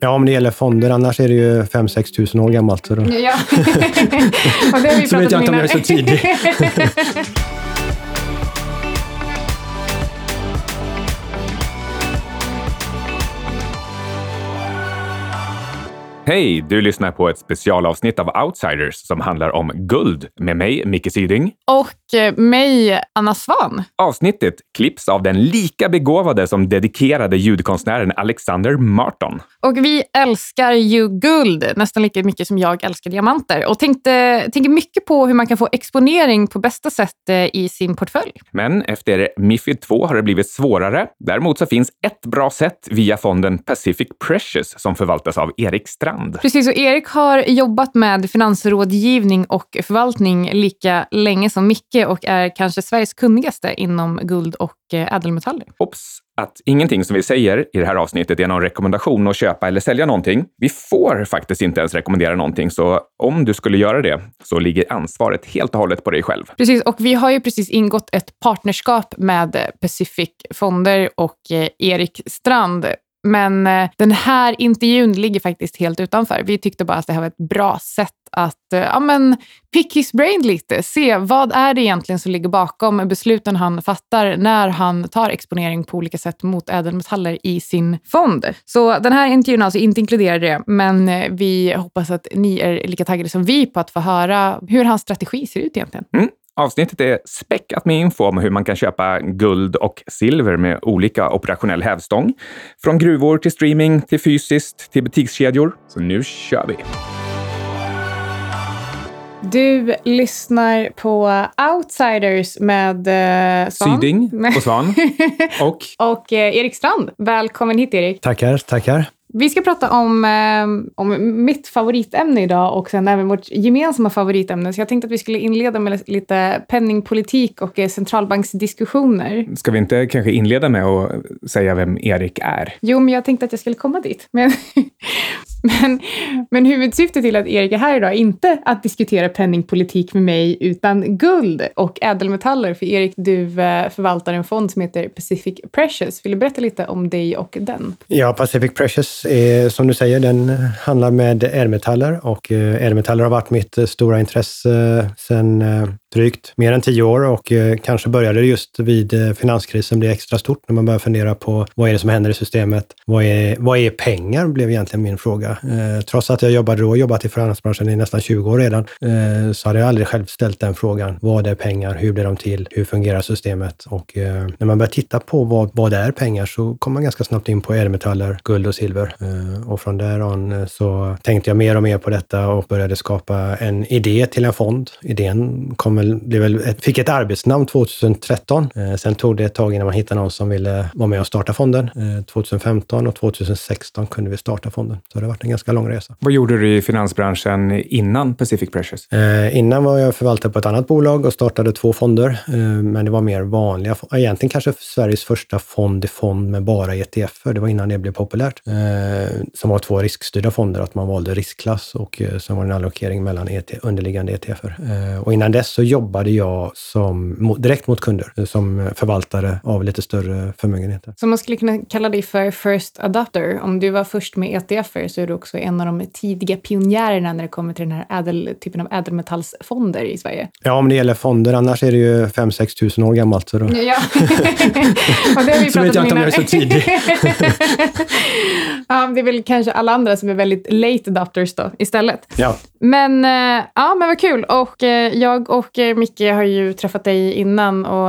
Ja, om det gäller fonder. Annars är det ju 5-6 tusen år gammalt. Så, då... Ja. och det har vi så vet jag inte om innan. jag är så tidig. Hej! Du lyssnar på ett specialavsnitt av Outsiders som handlar om guld med mig, Micke Syding. och eh, mig, Anna Svan. Avsnittet klipps av den lika begåvade som dedikerade ljudkonstnären Alexander Marton. Och vi älskar ju guld nästan lika mycket som jag älskar diamanter och tänkte, tänker mycket på hur man kan få exponering på bästa sätt eh, i sin portfölj. Men efter Mifid 2 har det blivit svårare. Däremot så finns ett bra sätt via fonden Pacific Precious som förvaltas av Erik Strand. Precis, och Erik har jobbat med finansrådgivning och förvaltning lika länge som Micke och är kanske Sveriges kunnigaste inom guld och eh, ädelmetaller. Obs! Att ingenting som vi säger i det här avsnittet är någon rekommendation att köpa eller sälja någonting. Vi får faktiskt inte ens rekommendera någonting, så om du skulle göra det så ligger ansvaret helt och hållet på dig själv. Precis, och vi har ju precis ingått ett partnerskap med Pacific Fonder och eh, Erik Strand. Men eh, den här intervjun ligger faktiskt helt utanför. Vi tyckte bara att det här var ett bra sätt att eh, ja, men, pick his brain lite. Se vad är det egentligen som ligger bakom besluten han fattar när han tar exponering på olika sätt mot ädelmetaller i sin fond. Så den här intervjun alltså inte inkluderar det, men eh, vi hoppas att ni är lika taggade som vi på att få höra hur hans strategi ser ut egentligen. Mm. Avsnittet är späckat med info om hur man kan köpa guld och silver med olika operationell hävstång. Från gruvor till streaming, till fysiskt, till butikskedjor. Så nu kör vi! Du lyssnar på Outsiders med eh, Svan. Syding och Svan. Och och eh, Erik Strand. Välkommen hit Erik. Tackar, tackar. Vi ska prata om, eh, om mitt favoritämne idag och sen även vårt gemensamma favoritämne. Så jag tänkte att vi skulle inleda med lite penningpolitik och eh, centralbanksdiskussioner. ska vi inte kanske inleda med att säga vem Erik är? Jo, men jag tänkte att jag skulle komma dit. Men, men, men huvudsyftet till att Erik är här idag är inte att diskutera penningpolitik med mig, utan guld och ädelmetaller. För Erik, du eh, förvaltar en fond som heter Pacific Precious. Vill du berätta lite om dig och den? Ja, Pacific Precious är som du säger, den handlar med ädelmetaller och eh, ädelmetaller har varit mitt eh, stora intresse sedan drygt mer än tio år och kanske började det just vid finanskrisen bli extra stort när man började fundera på vad är det som händer i systemet? Vad är, vad är pengar? blev egentligen min fråga. Eh, trots att jag jobbade då och jobbat i finansbranschen i nästan 20 år redan eh, så hade jag aldrig själv ställt den frågan. Vad är pengar? Hur blir de till? Hur fungerar systemet? Och eh, när man börjar titta på vad, vad är pengar så kommer man ganska snabbt in på ädelmetaller, guld och silver. Och från där on så tänkte jag mer och mer på detta och började skapa en idé till en fond. Idén kom väl, blev väl, fick ett arbetsnamn 2013. Sen tog det ett tag innan man hittade någon som ville vara med och starta fonden. 2015 och 2016 kunde vi starta fonden. Så det har varit en ganska lång resa. Vad gjorde du i finansbranschen innan Pacific Precious? Eh, innan var jag förvaltare på ett annat bolag och startade två fonder, eh, men det var mer vanliga. Egentligen kanske Sveriges första fond i fond med bara ETFer. Det var innan det blev populärt. Eh, som var två riskstyrda fonder, att man valde riskklass och eh, sen var det en allokering mellan ET, underliggande ETFer. Eh, och innan dess så jobbade jag som, direkt mot kunder, eh, som förvaltare av lite större förmögenheter. Så man skulle kunna kalla dig för first adopter. Om du var först med ETFer så är du också en av de tidiga pionjärerna när det kommer till den här ädel, typen av ädelmetallsfonder i Sverige. Ja, om det gäller fonder. Annars är det ju 5-6 tusen år gammalt. Så då... Ja, och det har vi Så vet jag om inte om jag är så tidig. ja, det är väl kanske alla andra som är väldigt late adopters då istället. Ja, Men eh, ja, men vad kul. Och eh, jag och eh, Micke har ju träffat dig innan och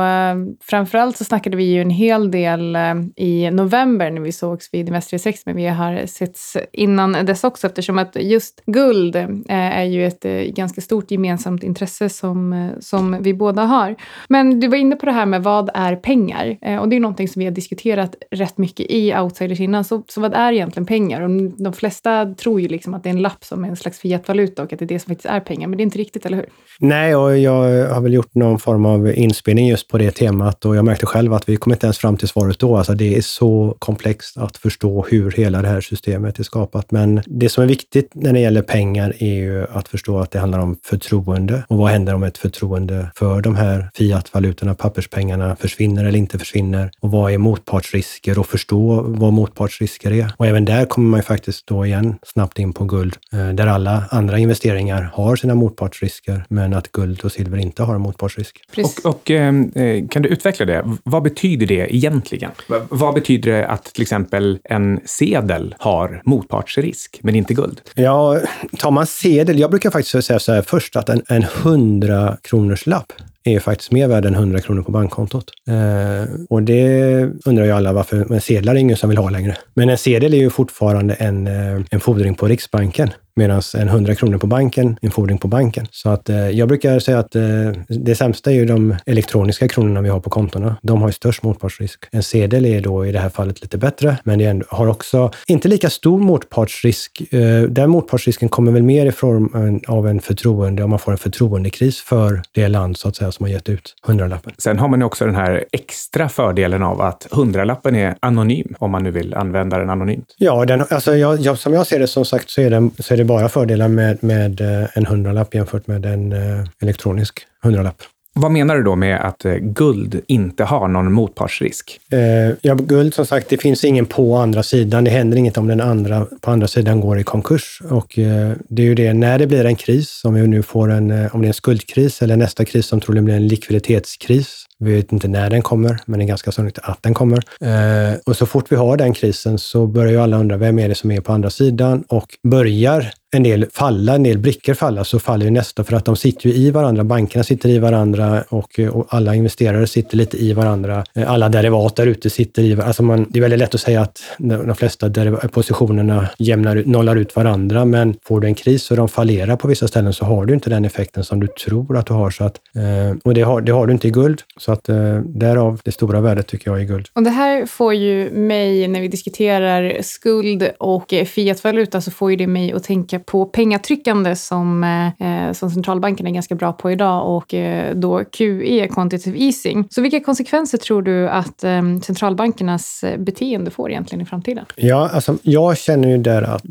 framförallt så snackade vi ju en hel del i november när vi sågs vid Invest 360, men vi har setts innan dess också eftersom att just guld eh, är ju ett eh, ganska stort gemensamt intresse som, eh, som vi båda har. Men du var inne på det här med vad är pengar? Och det är någonting som vi har diskuterat rätt mycket i Outsiders innan. Så, så vad är egentligen pengar? Och de flesta tror ju liksom att det är en lapp som är en slags fiatvaluta och att det är det som faktiskt är pengar. Men det är inte riktigt, eller hur? Nej, och jag har väl gjort någon form av inspelning just på det temat och jag märkte själv att vi kom inte ens fram till svaret då. Alltså det är så komplext att förstå hur hela det här systemet är skapat. Men men det som är viktigt när det gäller pengar är ju att förstå att det handlar om förtroende. Och vad händer om ett förtroende för de här fiatvalutorna, papperspengarna, försvinner eller inte försvinner? Och vad är motpartsrisker? Och förstå vad motpartsrisker är. Och även där kommer man ju faktiskt då igen snabbt in på guld, eh, där alla andra investeringar har sina motpartsrisker, men att guld och silver inte har en motpartsrisk. Och, och ehm, eh, kan du utveckla det? Vad betyder det egentligen? Vad betyder det att till exempel en sedel har motpartsrisk, men inte guld? Ja, tar man sedel, jag brukar faktiskt säga så här först att en, en 100 kronors lapp är ju faktiskt mer värd än 100 kronor på bankkontot. Eh, och det undrar ju alla varför, men sedlar är ingen som vill ha längre. Men en sedel är ju fortfarande en, eh, en fordring på Riksbanken medan en 100 kronor på banken en fordring på banken. Så att eh, jag brukar säga att eh, det sämsta är ju de elektroniska kronorna vi har på kontona. De har ju störst motpartsrisk. En sedel är då i det här fallet lite bättre, men det har också inte lika stor motpartsrisk. Eh, den motpartsrisken kommer väl mer i form av en förtroende, om man får en förtroendekris för det land så att säga som har gett ut hundralappen. Sen har man ju också den här extra fördelen av att hundralappen är anonym, om man nu vill använda den anonymt. Ja, den, alltså jag, jag, som jag ser det som sagt så är, den, så är det bara fördelar med, med eh, en hundralapp jämfört med en eh, elektronisk hundralapp. Vad menar du då med att eh, guld inte har någon motpartsrisk? Eh, ja, guld som sagt, det finns ingen på andra sidan. Det händer inget om den andra på andra sidan går i konkurs. Och eh, det är ju det, när det blir en kris, om vi nu får en, om det är en skuldkris eller nästa kris som troligen blir en likviditetskris, vi vet inte när den kommer, men det är ganska sannolikt att den kommer. Eh, och så fort vi har den krisen så börjar ju alla undra, vem är det som är på andra sidan? Och börjar en del falla, en del brickor falla, så faller ju nästa för att de sitter ju i varandra. Bankerna sitter i varandra och, eh, och alla investerare sitter lite i varandra. Eh, alla derivat där ute sitter i varandra. Alltså man, det är väldigt lätt att säga att de flesta positionerna jämnar ut, nollar ut varandra, men får du en kris och de fallerar på vissa ställen så har du inte den effekten som du tror att du har. Så att, eh, och det har, det har du inte i guld. Så att eh, därav det stora värdet tycker jag i guld. Och det här får ju mig, när vi diskuterar skuld och fiatvaluta, så får ju det mig att tänka på pengatryckande som, eh, som centralbanken är ganska bra på idag och eh, då QE, quantitative easing. Så vilka konsekvenser tror du att eh, centralbankernas beteende får egentligen i framtiden? Ja, alltså jag känner ju där att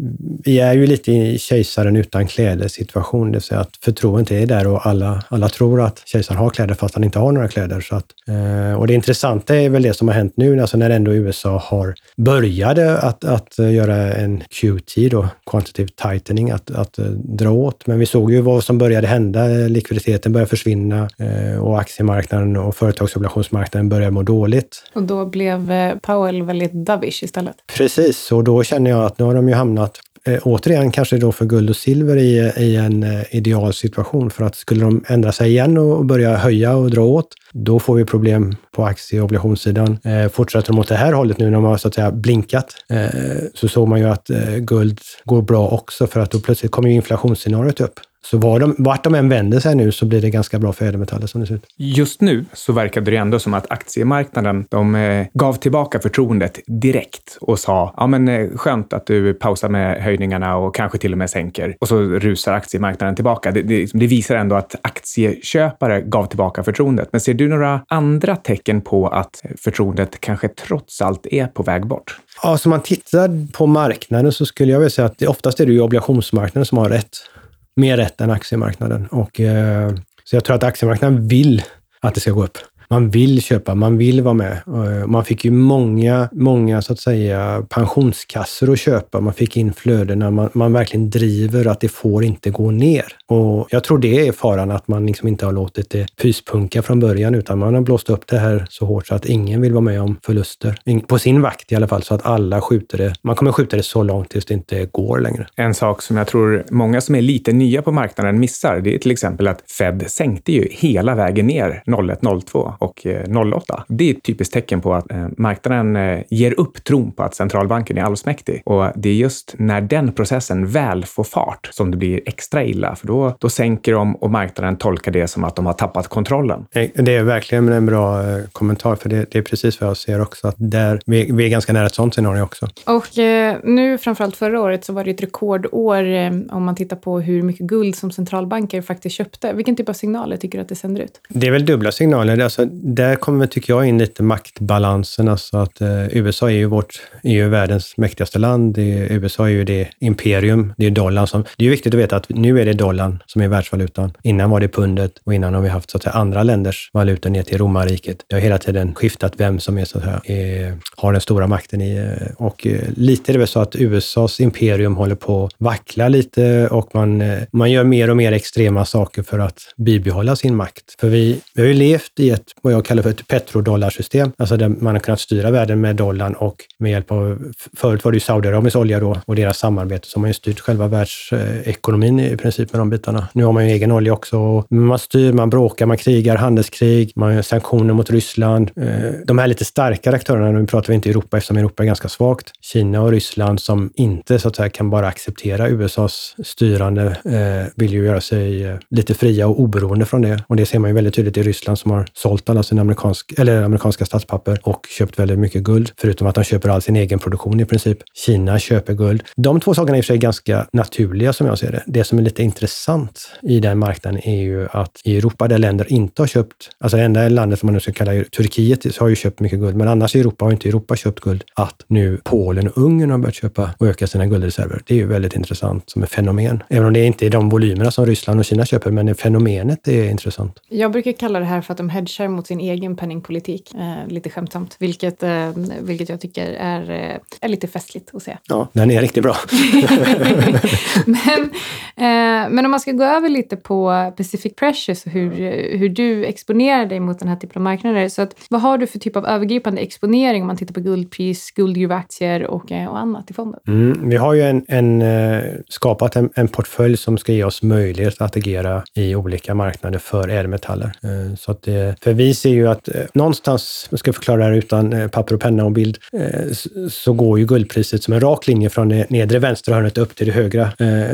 vi är ju lite i kejsaren utan kläder situation, det vill säga att förtroendet är där och alla, alla tror att kejsaren har kläder fast han inte har några kläder. Så att, eh, och det intressanta är väl det som har hänt nu, alltså när ändå USA har började att, att göra en QT, då, quantitative tightening, att, att dra åt. Men vi såg ju vad som började hända. Likviditeten började försvinna eh, och aktiemarknaden och företagsobligationsmarknaden började må dåligt. Och då blev eh, Powell väldigt dovish istället? Precis, och då känner jag att nu har de ju hamnat eh, återigen kanske då för guld och silver i, i en eh, idealsituation. För att skulle de ändra sig igen och, och börja höja och dra åt, då får vi problem på aktie och obligationssidan. Eh, fortsätter de åt det här hållet nu när de har så att säga blinkat, eh, så såg man ju att eh, guld går bra också för att då plötsligt kommer inflationsscenariot upp. Så var de, vart de än vänder sig nu så blir det ganska bra för ädelmetaller som det ser ut. Just nu så verkade det ändå som att aktiemarknaden, de eh, gav tillbaka förtroendet direkt och sa, ja men eh, skönt att du pausar med höjningarna och kanske till och med sänker. Och så rusar aktiemarknaden tillbaka. Det, det, det visar ändå att aktieköpare gav tillbaka förtroendet. Men ser du några andra tecken på att förtroendet kanske trots allt är på väg bort? Ja, så man tittar på marknaden så skulle jag vilja säga att oftast är det ju obligationsmarknaden som har rätt mer rätt än aktiemarknaden. Och, eh, så jag tror att aktiemarknaden vill att det ska gå upp man vill köpa, man vill vara med. Eh, man fick ju många, många så att säga pensionskassor att köpa. Man fick in flödena. Man, man verkligen driver att det får inte gå ner. Och jag tror det är faran, att man liksom inte har låtit det pyspunka från början, utan man har blåst upp det här så hårt så att ingen vill vara med om förluster. På sin vakt i alla fall, så att alla skjuter det. Man kommer skjuta det så långt tills det inte går längre. En sak som jag tror många som är lite nya på marknaden missar, det är till exempel att Fed sänkte ju hela vägen ner 0102 och 08. Eh, det är ett typiskt tecken på att eh, marknaden eh, ger upp tron på att centralbanken är allsmäktig. Och det är just när den processen väl får fart som det blir extra illa, för då, då sänker de och marknaden tolkar det som att de har tappat kontrollen. Det är verkligen en bra kommentar, för det, det är precis vad jag ser också, att där, vi, vi är ganska nära ett sånt scenario också. Och eh, nu, framförallt förra året, så var det ett rekordår eh, om man tittar på hur mycket guld som centralbanker faktiskt köpte. Vilken typ av signaler tycker du att det sänder ut? Det är väl dubbla signaler. Alltså, där kommer, tycker jag, in lite maktbalansen. Alltså att eh, USA är ju, vårt, är ju världens mäktigaste land. Det är, USA är ju det imperium, det är dollarn som... Det är viktigt att veta att nu är det dollarn som är världsvalutan. Innan var det pundet och innan har vi haft så att säga, andra länders valutor ner till romarriket. Det har hela tiden skiftat vem som är, så att säga, är, har den stora makten i... Eh, och eh, lite är det väl så att USAs imperium håller på att vackla lite och man, eh, man gör mer och mer extrema saker för att bibehålla sin makt. För vi, vi har ju levt i ett, vad jag kallar för ett petrodollarsystem, alltså där man har kunnat styra världen med dollarn och med hjälp av, förut var det ju Saudiarabiens olja då och deras samarbete som har ju styrt själva världsekonomin i princip med de bitarna. Nu har man ju egen olja också. Man styr, man bråkar, man krigar, handelskrig, man gör sanktioner mot Ryssland. Eh, de här lite starkare aktörerna, nu pratar vi inte Europa eftersom Europa är ganska svagt. Kina och Ryssland som inte så att säga kan bara acceptera USAs styrande eh, vill ju göra sig eh, lite fria och oberoende från det. Och det ser man ju väldigt tydligt i Ryssland som har sålt alla alltså sina amerikansk, eller amerikanska statspapper och köpt väldigt mycket guld. Förutom att de köper all sin egen produktion i princip. Kina köper guld. De två sakerna är i och för sig ganska naturliga som jag ser det. Det som är lite intressant i den marknaden är ju att i Europa där länder inte har köpt, alltså det enda landet som man nu ska kalla Turkiet har ju köpt mycket guld, men annars i Europa har inte Europa köpt guld. Att nu Polen och Ungern har börjat köpa och öka sina guldreserver. Det är ju väldigt intressant som ett fenomen. Även om det inte är de volymerna som Ryssland och Kina köper, men fenomenet är intressant. Jag brukar kalla det här för att de hedgar mot sin egen penningpolitik, eh, lite skämtsamt, vilket, eh, vilket jag tycker är, eh, är lite festligt att se. Ja, den är riktigt bra. men, eh, men om man ska gå över lite på Pacific Precious och hur, hur du exponerar dig mot den här typen av marknader. Så att, vad har du för typ av övergripande exponering om man tittar på guldpris, guldgruvaktier och, eh, och annat i fonden? Mm, vi har ju en, en, eh, skapat en, en portfölj som ska ge oss möjlighet att agera i olika marknader för ädelmetaller. Så att det, för vi ser ju att eh, någonstans, jag ska förklara det här utan eh, papper och penna och bild, eh, så går ju guldpriset som en rak linje från det nedre vänstra hörnet upp till det högra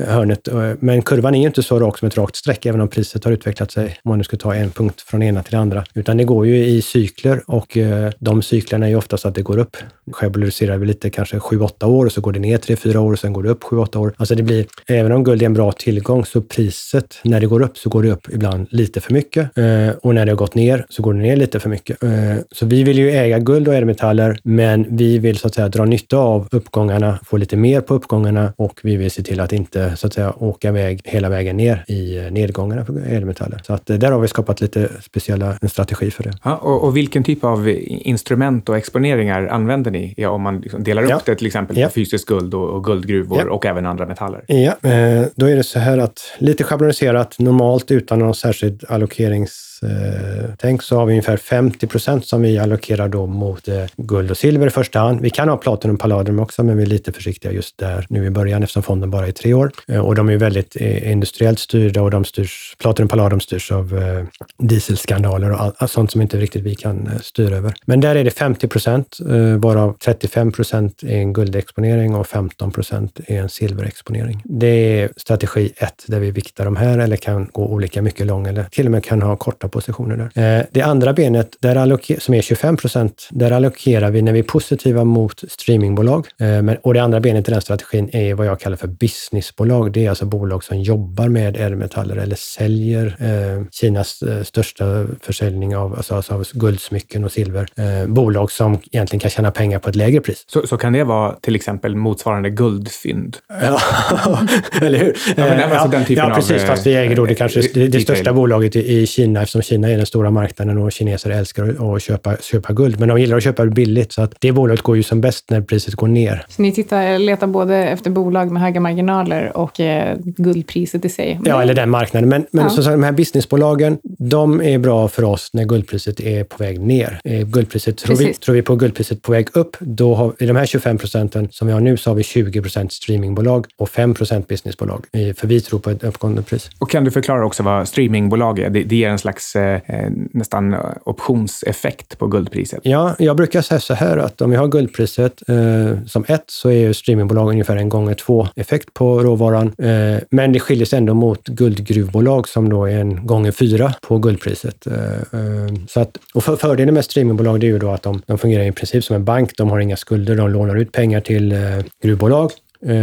hörnet. Men kurvan är ju inte så rak som ett rakt streck, även om priset har utvecklat sig, om man nu ska ta en punkt från ena till det andra. Utan det går ju i cykler och de cyklerna är ju oftast att det går upp. Schabloniserar vi lite, kanske 7-8 år och så går det ner 3-4 år och sen går det upp 7-8 år. Alltså det blir, även om guld är en bra tillgång, så priset, när det går upp så går det upp ibland lite för mycket. Eh, och när det har gått ner så går det ner lite för mycket. Eh, så vi vill ju äga guld och ädelmetaller, men vi vill så att säga dra nytta av uppgångarna, få lite mer på uppgångarna och vi vill se till att inte så att säga åka väg hela vägen ner i nedgångarna för ädelmetaller. Så att eh, där har vi skapat lite speciella en strategi för det. Ja, och, och vilken typ av instrument och exponeringar använder ni ja, om man liksom delar upp ja. det till exempel ja. på fysiskt guld och, och guldgruvor och även andra metaller? Ja, eh, då är det så här att lite schabloniserat, normalt utan någon särskild allokerings Eh, tänk så har vi ungefär 50 procent som vi allokerar då mot eh, guld och silver i första hand. Vi kan ha platinum palladium också, men vi är lite försiktiga just där nu i början eftersom fonden bara är tre år. Eh, och de är väldigt eh, industriellt styrda och de styrs, platinum palladium styrs av eh, dieselskandaler och all, sånt som inte riktigt vi kan eh, styra över. Men där är det 50 procent, varav 35 procent är en guldexponering och 15 procent är en silverexponering. Det är strategi ett där vi viktar de här eller kan gå olika mycket lång eller till och med kan ha korta positioner där. Eh, det andra benet, där som är 25 procent, där allokerar vi när vi är positiva mot streamingbolag. Eh, och det andra benet i den strategin är vad jag kallar för businessbolag. Det är alltså bolag som jobbar med ädelmetaller eller säljer eh, Kinas största försäljning av, alltså, alltså av guldsmycken och silver. Bolag som egentligen kan tjäna pengar på ett lägre pris. Så, så kan det vara till exempel motsvarande guldfynd? Ja, eller hur? Ja, men, alltså ja, ja precis. Av, fast vi äger då det kanske det, det största bolaget i, i Kina eftersom Kina är den stora marknaden och kineser älskar att köpa, köpa guld. Men de gillar att köpa billigt, så att det bolaget går ju som bäst när priset går ner. Så ni tittar, letar både efter bolag med höga marginaler och eh, guldpriset i sig? Ja, eller den marknaden. Men, men ja. så, så, de här businessbolagen, de är bra för oss när guldpriset är på väg ner. Eh, guldpriset, tror, vi, tror vi på guldpriset på väg upp, då har i de här 25 procenten som vi har nu så har vi 20 procent streamingbolag och 5 procent businessbolag. Eh, för vi tror på ett uppgående pris. Och kan du förklara också vad streamingbolag är? Det, det är en slags Eh, eh, nästan optionseffekt på guldpriset? Ja, jag brukar säga så här att om vi har guldpriset eh, som ett så är ju streamingbolag ungefär en gånger två effekt på råvaran. Eh, men det skiljer sig ändå mot guldgruvbolag som då är en gånger fyra på guldpriset. Eh, eh så att, och för, fördelen med streamingbolag det är ju då att de, de fungerar i princip som en bank. De har inga skulder, de lånar ut pengar till eh, gruvbolag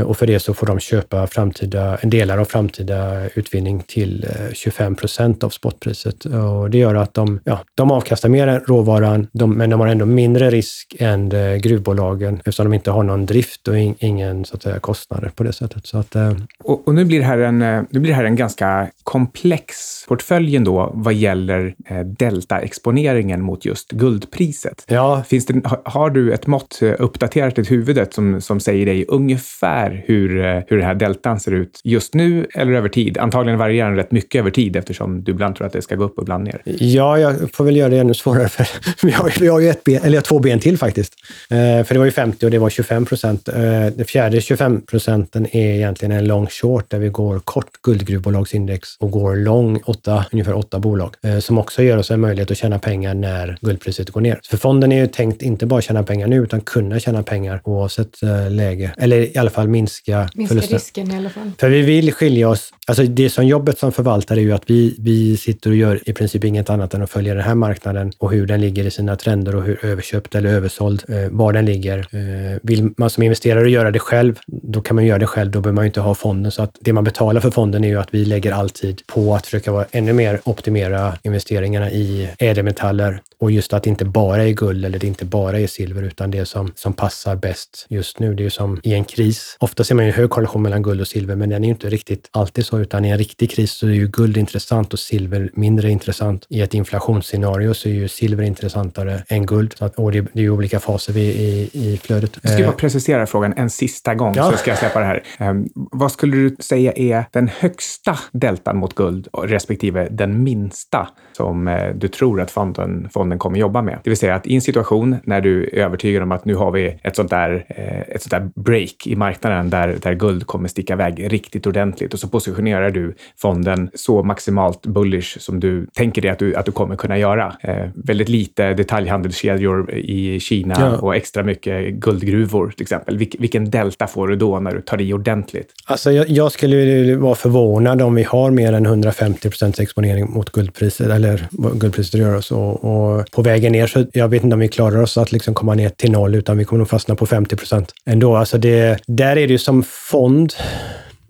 och för det så får de köpa framtida, delar av framtida utvinning till 25 procent av spotpriset. Och det gör att de, ja, de avkastar mer än råvaran, de, men de har ändå mindre risk än gruvbolagen eftersom de inte har någon drift och ingen så att säga, kostnader på det sättet. Så att, och, och, nu, blir det här en, nu blir det här en ganska komplex portfölj då vad gäller deltaexponeringen mot just guldpriset. Ja. Finns det, har du ett mått uppdaterat i huvudet som, som säger dig ungefär hur, eh, hur den här deltan ser ut just nu eller över tid? Antagligen varierar den rätt mycket över tid eftersom du ibland tror att det ska gå upp och ibland ner. Ja, jag får väl göra det ännu svårare för vi har, vi har ju ett ben, eller två ben till faktiskt. Eh, för det var ju 50 och det var 25 procent. Eh, det fjärde 25 procenten är egentligen en long short där vi går kort guldgruvbolagsindex och går lång åtta, ungefär åtta bolag eh, som också gör oss en möjlighet att tjäna pengar när guldpriset går ner. För fonden är ju tänkt inte bara tjäna pengar nu utan kunna tjäna pengar oavsett eh, läge. Eller i alla fall minska, minska förlusten. risken i alla fall. För vi vill skilja oss. Alltså det som jobbet som förvaltare är ju att vi, vi sitter och gör i princip inget annat än att följa den här marknaden och hur den ligger i sina trender och hur överköpt eller översåld, eh, var den ligger. Eh, vill man som investerare göra det själv, då kan man göra det själv. Då behöver man ju inte ha fonden. Så att det man betalar för fonden är ju att vi lägger all tid på att försöka vara ännu mer optimera investeringarna i ädelmetaller och just att det inte bara är guld eller det inte bara är silver utan det som, som passar bäst just nu. Det är ju som i en kris. Ofta ser man ju hög korrelation mellan guld och silver, men den är ju inte riktigt alltid så, utan i en riktig kris så är ju guld intressant och silver mindre intressant. I ett inflationsscenario så är ju silver intressantare än guld. Så att, och det, det är ju olika faser i, i, i flödet. Jag ska bara precisera frågan en sista gång, ja. så ska jag släppa det här. Um, vad skulle du säga är den högsta deltan mot guld respektive den minsta som uh, du tror att fonden, fonden kommer jobba med? Det vill säga att i en situation när du är övertygad om att nu har vi ett sånt där, uh, ett sånt där break i marknaden där, där guld kommer sticka iväg riktigt ordentligt och så positionerar du fonden så maximalt bullish som du tänker dig att du, att du kommer kunna göra. Eh, väldigt lite detaljhandelskedjor i Kina ja. och extra mycket guldgruvor till exempel. Vil, vilken delta får du då när du tar i ordentligt? Alltså jag, jag skulle vara förvånad om vi har mer än 150 procents exponering mot guldpriset eller guldpriset rör oss. Och, och, på vägen ner så jag vet inte om vi klarar oss att liksom komma ner till noll utan vi kommer nog fastna på 50 procent ändå. Alltså det, där är det ju som fond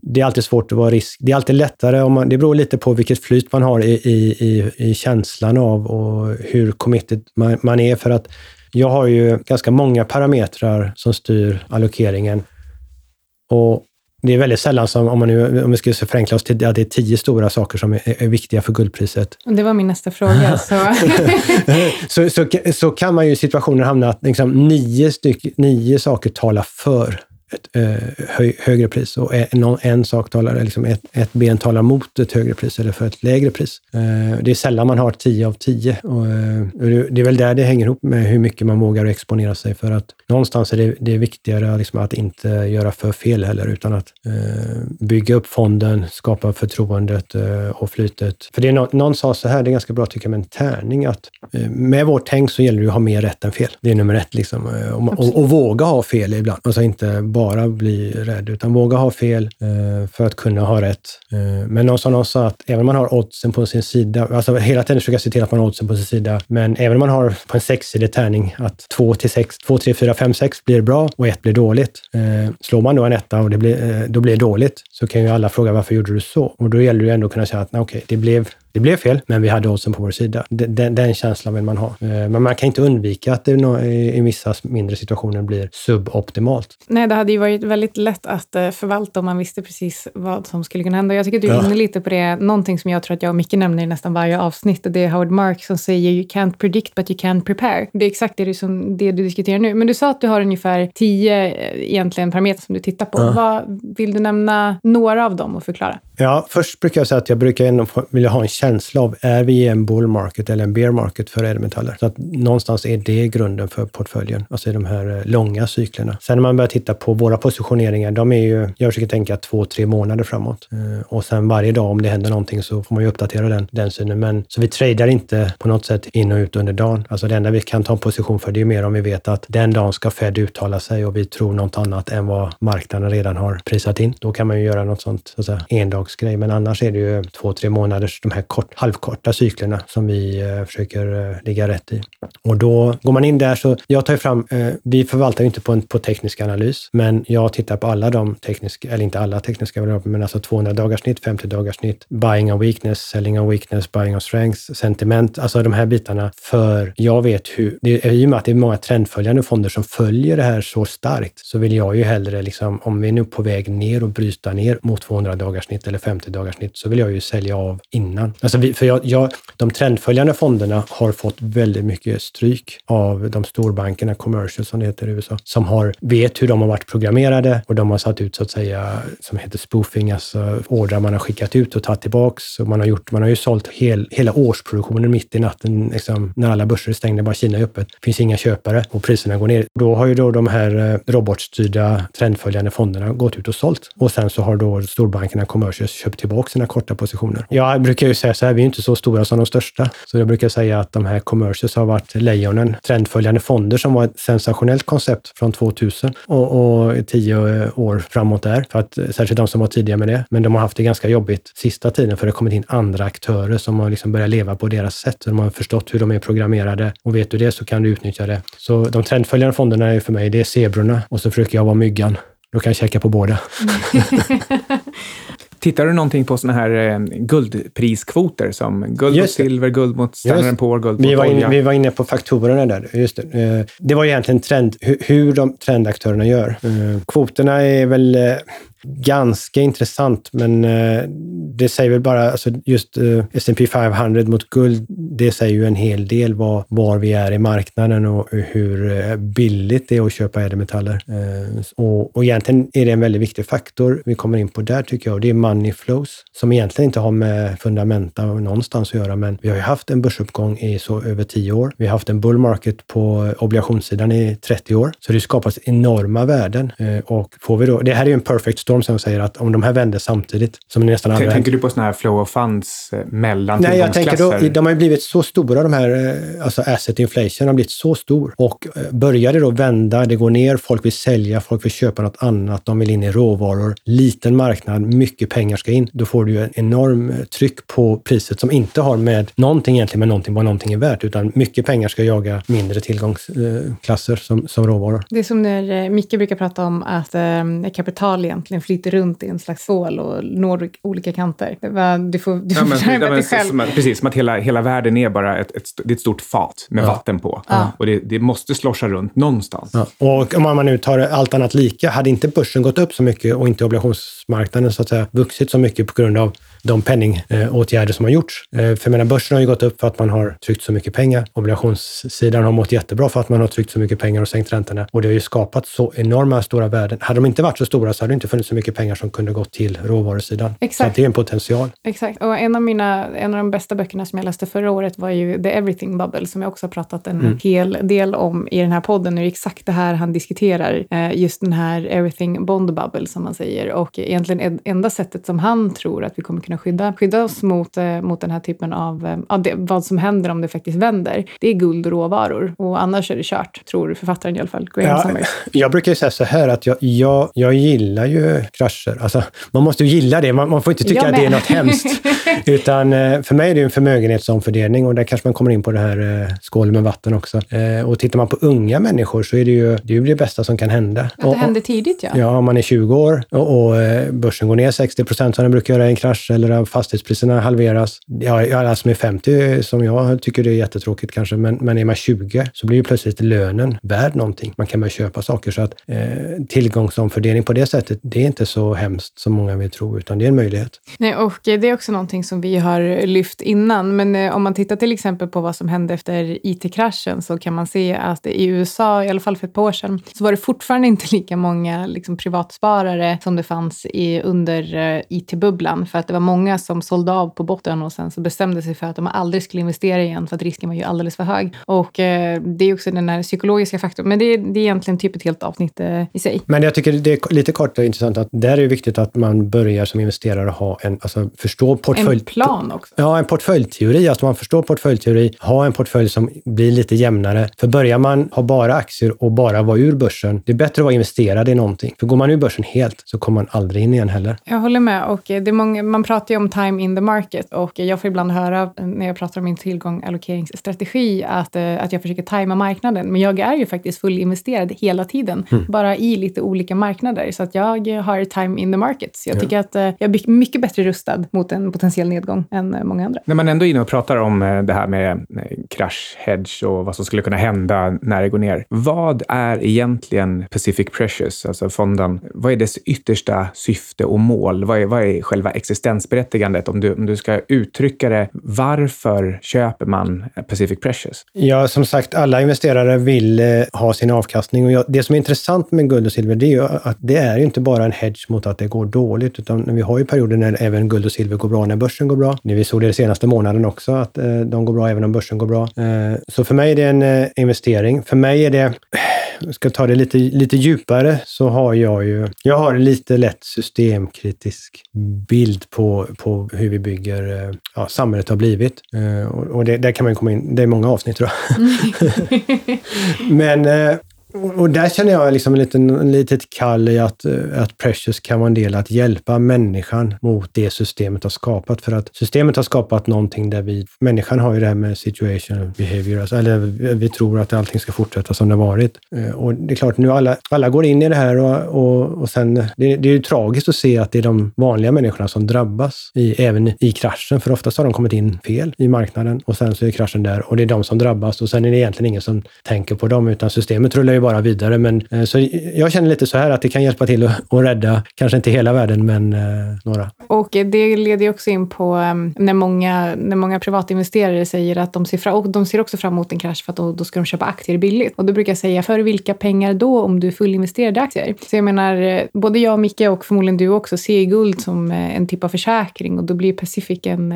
det är alltid svårt att vara risk. Det är alltid lättare om man, det beror lite på vilket flyt man har i, i, i, i känslan av och hur committed man, man är. För att jag har ju ganska många parametrar som styr allokeringen. Och det är väldigt sällan som, om, man nu, om vi skulle förenkla oss till att det är tio stora saker som är, är viktiga för guldpriset. Det var min nästa fråga. så. så, så, så, kan man ju i situationer hamna att liksom nio, styck, nio saker talar för ett eh, höj, högre pris och en, en sak talar, liksom ett, ett ben talar mot ett högre pris eller för ett lägre pris. Eh, det är sällan man har 10 av 10 och, eh, det är väl där det hänger ihop med hur mycket man vågar exponera sig för att någonstans är det, det är viktigare liksom att inte göra för fel heller utan att bygga upp fonden, skapa förtroendet och flytet. För det är no, någon sa så här, det är ganska bra tycker jag med en tärning att med vårt tänk så gäller det att ha mer rätt än fel. Det är nummer ett liksom och, och, och våga ha fel ibland. Alltså inte bara bara bli rädd, utan våga ha fel eh, för att kunna ha rätt. Eh, men någon som någon sa att även om man har oddsen på sin sida, alltså hela tiden försöka se till att man har oddsen på sin sida, men även om man har på en sexsidig tärning att 2 till 6, 2, 3, 4, 5, 6 blir bra och 1 blir dåligt. Eh, slår man då en etta och det blir, eh, då blir det dåligt, så kan ju alla fråga varför gjorde du så? Och då gäller det ju ändå att kunna säga att okej, okay, det blev det blev fel, men vi hade oddsen på vår sida. Den, den känslan vill man ha. Eh, men man kan inte undvika att det i vissa mindre situationer blir suboptimalt. Nej, det hade ju varit väldigt lätt att eh, förvalta om man visste precis vad som skulle kunna hända. Jag tycker att du är ja. inne lite på det. Någonting som jag tror att jag och Micke nämner i nästan varje avsnitt. Det är Howard Mark som säger “You can't predict but you can prepare”. Det är exakt det du, som, det du diskuterar nu. Men du sa att du har ungefär tio eh, egentligen parametrar som du tittar på. Ja. Vad, vill du nämna några av dem och förklara? Ja, först brukar jag säga att jag brukar ändå vilja ha en känsla av, är vi i en bull market eller en bear market för ädelmetaller? Så att någonstans är det grunden för portföljen, alltså i de här eh, långa cyklerna. Sen när man börjar titta på våra positioneringar, de är ju, jag försöker tänka två, tre månader framåt. Eh, och sen varje dag om det händer någonting så får man ju uppdatera den, den synen. Men så vi tradar inte på något sätt in och ut under dagen. Alltså det enda vi kan ta en position för, det är mer om vi vet att den dagen ska Fed uttala sig och vi tror något annat än vad marknaden redan har prisat in. Då kan man ju göra något sånt, så att säga, endags dagsgrej, men annars är det ju två, tre månaders, de här kort, halvkorta cyklerna som vi eh, försöker eh, ligga rätt i. Och då går man in där så, jag tar fram, eh, vi förvaltar ju inte på, en, på teknisk analys, men jag tittar på alla de tekniska, eller inte alla tekniska variabler, men alltså 200 dagars snitt, 50 dagars snitt, buying of weakness, selling of weakness, buying of strength, sentiment, alltså de här bitarna. För jag vet hur, det är, i och med att det är många trendföljande fonder som följer det här så starkt, så vill jag ju hellre liksom, om vi är nu på väg ner och bryta ner mot 200 dagars snitt eller 50 dagars snitt, så vill jag ju sälja av innan. Alltså vi, för jag, jag, de trendföljande fonderna har fått väldigt mycket stryk av de storbankerna, commercial som det heter i USA, som har, vet hur de har varit programmerade och de har satt ut så att säga, som heter spoofing, alltså ordrar man har skickat ut och tagit tillbaks. Och man, har gjort, man har ju sålt hel, hela årsproduktionen mitt i natten, liksom, när alla börser är stängda, bara Kina är öppet. Det finns inga köpare och priserna går ner. Då har ju då de här eh, robotstyrda trendföljande fonderna gått ut och sålt. Och sen så har då storbankerna, Commercial, commercials, köpt tillbaka sina korta positioner. Jag brukar ju säga så här, vi är inte så stora som de största. Så jag brukar säga att de här commercials har varit lejonen, trendföljande fonder som var ett sensationellt koncept från 2000 och, och tio år framåt där. För att, särskilt de som var tidiga med det. Men de har haft det ganska jobbigt sista tiden för det har kommit in andra aktörer som har liksom börjat leva på deras sätt. De har förstått hur de är programmerade och vet du det så kan du utnyttja det. Så de trendföljande fonderna är för mig, det är zebrorna och så försöker jag vara myggan. Då kan jag käka på båda. Tittar du någonting på såna här eh, guldpriskvoter som guld mot silver, guld mot Standard Poor, guld mot vi var, in, olja? vi var inne på faktorerna där. Just det. Eh, det var egentligen trend, hur, hur de trendaktörerna gör. Eh, kvoterna är väl eh, ganska intressant, men eh, det säger väl bara, alltså just eh, S&P 500 mot guld, det säger ju en hel del var, var vi är i marknaden och hur eh, billigt det är att köpa ädelmetaller. Eh, och, och egentligen är det en väldigt viktig faktor vi kommer in på där tycker jag, och det är money flows, som egentligen inte har med fundamenta någonstans att göra, men vi har ju haft en börsuppgång i så över tio år. Vi har haft en bull market på obligationssidan i 30 år, så det skapas enorma värden. Eh, och får vi då, det här är ju en perfect story storm som säger att om de här vänder samtidigt, som nästan aldrig Tänker du på sådana här flow of funds eh, mellan Nej, jag tänker då, de har ju blivit så stora, de här, eh, alltså asset inflation har blivit så stor. Och eh, börjar det då vända, det går ner, folk vill sälja, folk vill köpa något annat, de vill in i råvaror, liten marknad, mycket pengar ska in. Då får du ju en enorm tryck på priset som inte har med någonting egentligen med någonting, vad någonting är värt, utan mycket pengar ska jaga mindre tillgångsklasser som, som råvaror. Det är som när Micke brukar prata om att eh, kapital egentligen flyter runt i en slags hål och når olika kanter. Det du får, du får Ja, men, ja, det men, själv. som, att- precis, som att hela, hela världen är bara ett, ett, det är ett stort fat med vatten på. Ja. Och det, det måste sloscha runt någonstans. Ja. Och om man nu tar allt annat lika, hade inte börsen gått upp så mycket och inte obligationsmarknaden så att säga vuxit så mycket på grund av de penningåtgärder som har gjorts. Eh, För jag menar, börsen har ju gått upp för att man har tryckt så mycket pengar. Obligationssidan har mått jättebra för att man har tryckt så mycket pengar och sänkt räntorna. Och det har ju skapat så enorma stora värden. Hade de inte varit så stora så hade det inte funnits så mycket pengar som kunde gått till råvarusidan. Så Exakt. att det är en potential. Exakt. Och en av, mina, en av de bästa böckerna som jag läste förra året var ju The Everything Bubble, som jag också har pratat en Mm. hel del om i den här podden. Det är exakt det här han diskuterar, eh, just den här Everything Bond Bubble, som man säger. Och egentligen enda sättet som han tror att vi kommer kunna skydda, skydda oss mot, eh, mot den här typen av, eh, ja, det, vad som händer om det faktiskt vänder, det är guld och råvaror. Och annars är det kört, tror författaren i alla fall, Graham Ja, Summers. jag brukar ju säga så här att jag, jag, jag gillar ju krascher. Alltså, man måste ju gilla det. Man, man får inte tycka att det är något hemskt. Utan eh, för mig är det en förmögenhetsomfördelning och där kanske man kommer in på det här eh, skål med vatten också. Och tittar man på unga människor så är det ju det, är det bästa som kan hända. Att det Och- och- hände tidigt, ja. Ja, om man är 20 år och, och börsen går ner 60 procent som den brukar göra i en krasch eller att fastighetspriserna halveras. Ja, alla som är alltså 50, som jag tycker det är jättetråkigt kanske, men, men är man 20 så blir ju plötsligt lönen värd någonting. Man kan börja köpa saker så att eh, tillgångsomfördelning på det sättet, det är inte så hemskt som många vill tro, utan det är en möjlighet. Nej, och eh, det är också någonting som vi har lyft innan. Men eh, om man tittar till exempel på vad som hände efter IT-kraschen så kan man se att i USA, i alla fall för ett par år sedan, så var det fortfarande inte lika många liksom, privatsparare som det fanns i, under eh, IT-bubblan. För att det var många som sålde av på botten och sen så bestämde sig för att de aldrig skulle investera igen för att risken var ju alldeles för hög. Och eh, det är också den här psykologiska faktorn. Men det är, det är egentligen typ ett helt avsnitt eh, i sig. Men jag tycker det är lite kort och intressant att där är det viktigt att man börjar som investerare ha en, alltså förstå portfölj... En plan också. Ja, en portföljteori. Alltså man förstår portföljteori, ha en portfölj som blir lite jämnare. För börjar man ha bara aktier och bara vara ur börsen, det är bättre att vara investerad i någonting. För går man ur börsen helt så kommer man aldrig in igen heller. Jag håller med. Och det är många, man pratar ju om time in the market och jag får ibland höra när jag pratar om min tillgång allokeringsstrategi att, eh, att jag försöker tajma marknaden. Men jag är ju faktiskt fullinvesterad hela tiden, mm. bara i lite olika marknader. Så att jag har time in the market. Så jag ja. tycker att eh, jag är mycket bättre rustad mot en potentiell nedgång än eh, många andra. När man ändå är inne och pratar om det här med krasch, hedge och vad som skulle kunna hända när det går ner. Vad är egentligen Pacific Precious, alltså fonden? Vad är dess yttersta syfte och mål? Vad är, vad är själva berättigandet? Om du, om du ska uttrycka det, varför köper man Pacific Precious? Ja, som sagt, alla investerare vill eh, ha sin avkastning. Och jag, det som är intressant med guld och silver, det är ju att det är ju inte bara en hedge mot att det går dåligt, utan vi har ju perioder när även guld och silver går bra, när börsen går bra. Vi såg det den senaste månaden också, att eh, de går bra även om börsen går bra. Eh, så för mig är det en investering. För mig är det ska ta det lite, lite djupare så har jag ju, jag har lite lätt systemkritisk bild på, på hur vi bygger, eh, ja, samhället har blivit. Eh, och det, där kan man komma in, det är många avsnitt tror jag. Men eh, och där känner jag liksom en liten en litet kall i att, eh, att Precious kan vara en del att hjälpa människan mot det systemet har skapat. För att systemet har skapat någonting där vi, människan har ju det här med situation behavior, alltså, eller vi tror att allting ska fortsätta som det varit. Eh, och det är klart, nu alla, alla går in i det här och, och, och sen, det, det är ju tragiskt att se att det är de vanliga människorna som drabbas, i, även i kraschen, för oftast har de kommit in fel i marknaden och sen så är kraschen där och det är de som drabbas och sen är det egentligen ingen som tänker på dem, utan systemet rullar ju bara vidare. Men, eh, så jag känner lite så här att det kan hjälpa till att, att rädda, kanske inte hela världen, men eh, några. Och det leder också in på ehm, när många, när många privatinvesterare säger att de ser, fram, och de ser också fram emot en krasch för att då, då ska de köpa aktier billigt. Och då brukar jag säga, för vilka pengar då om du är fullinvesterad i aktier? Så jag menar, eh, både jag och Micke och förmodligen du också ser guld som en typ av försäkring och då blir Pacific en,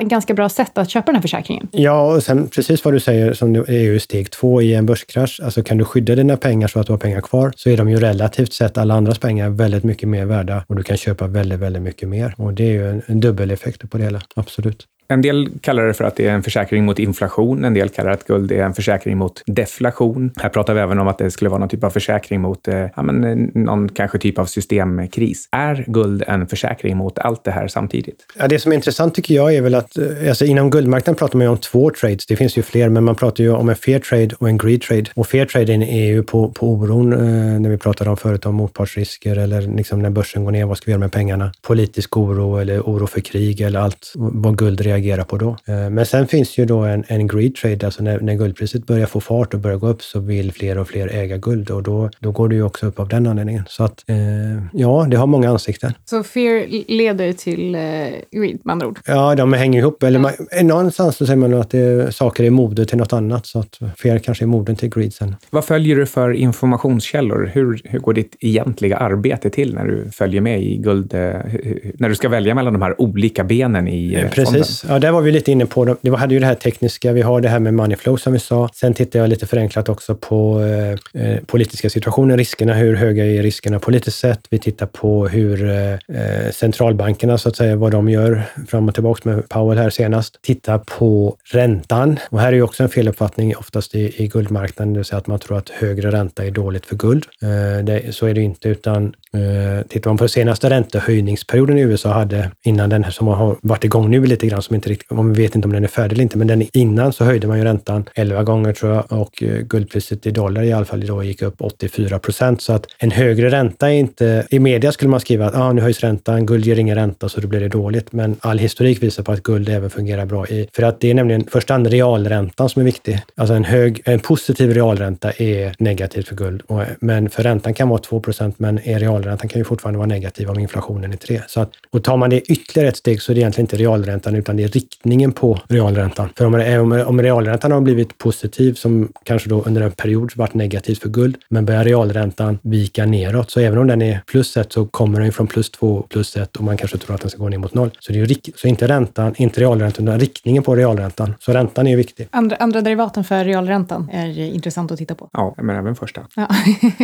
en ganska bra sätt att köpa den här försäkringen. Ja, och sen precis vad du säger som är ju steg två i en börskrasch. Alltså kan du skydda dina pengar så att du har pengar kvar, så är de ju relativt sett alla andras pengar väldigt mycket mer värda och du kan köpa väldigt, väldigt mycket mer. Och det är ju en, en dubbeleffekt på det hela, absolut. En del kallar det för att det är en försäkring mot inflation. En del kallar att guld är en försäkring mot deflation. Här pratar vi även om att det skulle vara någon typ av försäkring mot eh, ja, men, eh, någon kanske typ av systemkris. Är guld en försäkring mot allt det här samtidigt? Ja, det som är intressant tycker jag är väl att eh, alltså, inom guldmarknaden pratar man ju om två trades. Det finns ju fler, men man pratar ju om en fair trade och en greed trade. Och fair trade är ju på, på oron eh, när vi pratar om företag, motpartsrisker eller liksom när börsen går ner, vad ska vi göra med pengarna? Politisk oro eller oro för krig eller allt vad guld reagerar reagera på då. Eh, men sen finns ju då en, en greed trade, alltså när, när guldpriset börjar få fart och börjar gå upp så vill fler och fler äga guld och då, då går det ju också upp av den anledningen. Så att eh, ja, det har många ansikten. Så fear leder till eh, greed med andra ord? Ja, de hänger ihop. Eller man, någonstans så säger man att det, saker är mode till något annat, så att fear kanske är moden till greed sen. Vad följer du för informationskällor? Hur, hur går ditt egentliga arbete till när du följer med i guld, eh, när du ska välja mellan de här olika benen i eh, Precis. Fonden? Ja, där var vi lite inne på, det hade ju det här tekniska, vi har det här med money flow som vi sa. Sen tittar jag lite förenklat också på eh, eh politiska situationer, riskerna, hur höga är riskerna politiskt sett? Vi tittar på hur eh, eh, centralbankerna, så att säga, vad de gör fram och tillbaka med Powell här senast. Titta på räntan. Och här är ju också en feluppfattning oftast i, i guldmarknaden, det vill säga att man tror att högre ränta är dåligt för guld. Eh, det, så är det inte, utan eh, tittar man på senaste räntehöjningsperioden i USA hade, innan den här som har varit igång nu lite grann, som inte riktigt, man vet inte om den är färdig eller inte, men den innan så höjde man ju räntan 11 gånger tror jag och eh, guldpriset i dollar i alla fall då gick upp 84 procent. Så att en högre ränta är inte... I media skulle man skriva att ah, nu höjs räntan, guld ger ingen ränta så då blir det dåligt. Men all historik visar på att guld även fungerar bra. I, för att det är nämligen först hand realräntan som är viktig. Alltså en, hög, en positiv realränta är negativt för guld. Och, men för räntan kan vara 2 procent, men realräntan kan ju fortfarande vara negativ om inflationen är 3. Så att, och tar man det ytterligare ett steg så är det egentligen inte realräntan utan det är riktningen på realräntan. För om, om realräntan har blivit positiv, som kanske då under en period varit negativt för guld, men börjar realräntan vika neråt, så även om den är plus ett så kommer den från plus två plus ett och man kanske tror att den ska gå ner mot noll. Så det är ju så inte räntan, inte realräntan, utan riktningen på realräntan. Så räntan är viktig. Andra, andra derivaten för realräntan är intressant att titta på. Ja, men även första. Ja.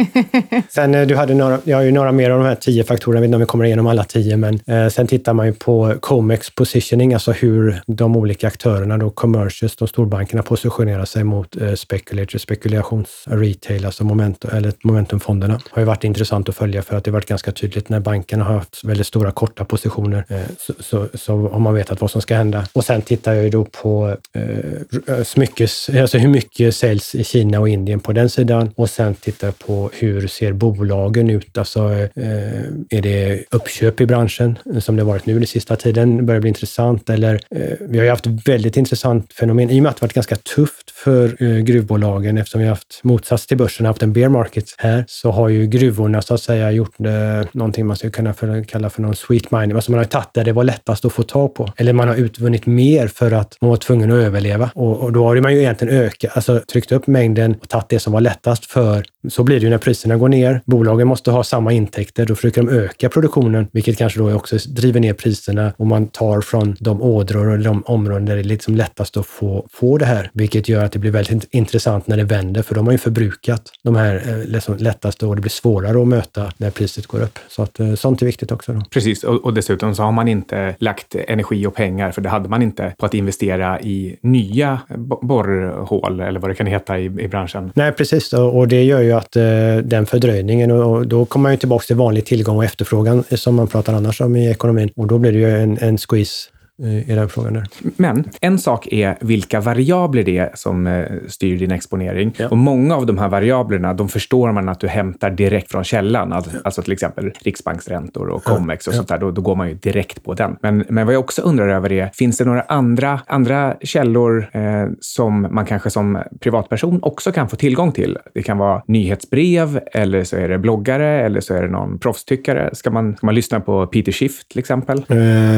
Sen eh, du hade några, jag har ju några mer av de här tio faktorerna, jag vet inte om vi kommer igenom alla tio, men eh, sen tittar man ju på Comex positioning, alltså hur de olika aktörerna, då commercials, de storbankerna positionerar sig mot eh, speculators, spekulations retail, alltså momentum, eller momentumfonderna. Det har ju varit intressant att följa för att det har varit ganska tydligt när bankerna har haft väldigt stora korta positioner eh, så, så, så har man vetat vad som ska hända. Och sen tittar jag ju då på eh, smyckes, alltså hur mycket säljs i Kina och Indien på den sidan och sen tittar jag på hur ser bolagen ut? Alltså, eh, är det uppköp i branschen som det varit nu den sista tiden? börjar bli intressant eller Eh, vi har ju haft ett väldigt intressant fenomen i och med att det varit ganska tufft för eh, gruvbolagen eftersom vi har haft motsats till börsen, haft en bear market här, så har ju gruvorna så att säga gjort eh, någonting man skulle kunna för, kalla för någon sweet mining. Alltså man har tagit där det var lättast att få tag på. Eller man har utvunnit mer för att man var tvungen att överleva. Och, och då har man ju egentligen ökat, alltså tryckt upp mängden och tagit det som var lättast för så blir det ju när priserna går ner. Bolagen måste ha samma intäkter. Då försöker de öka produktionen, vilket kanske då också driver ner priserna och man tar från de ådror och de områden där det är liksom lättast att få, få det här, vilket gör att det blir väldigt intressant när det vänder, för de har ju förbrukat de här eh, liksom lättaste och det blir svårare att möta när priset går upp. Så att, eh, sånt är viktigt också. Då. Precis, och, och dessutom så har man inte lagt energi och pengar, för det hade man inte, på att investera i nya borrhål eller vad det kan heta i, i branschen. Nej, precis, och det gör ju att eh, den fördröjningen och, då kommer man ju tillbaka till vanlig tillgång och efterfrågan som man pratar annars om i ekonomin och då blir det ju en, en squeeze i den frågan. Där. Men en sak är vilka variabler det är som eh, styr din exponering. Ja. Och många av de här variablerna, de förstår man att du hämtar direkt från källan. Alltså, alltså till exempel riksbanksräntor och Comex och ja. sånt där. Då, då, går man ju direkt på den. Men, men vad jag också undrar över är, finns det några andra, andra källor eh, som man kanske som privatperson också kan få tillgång till? Det kan vara nyhetsbrev eller så är det bloggare eller så är det någon proffstyckare. Ska man, ska man lyssna på Peter Schiff till exempel? Eh,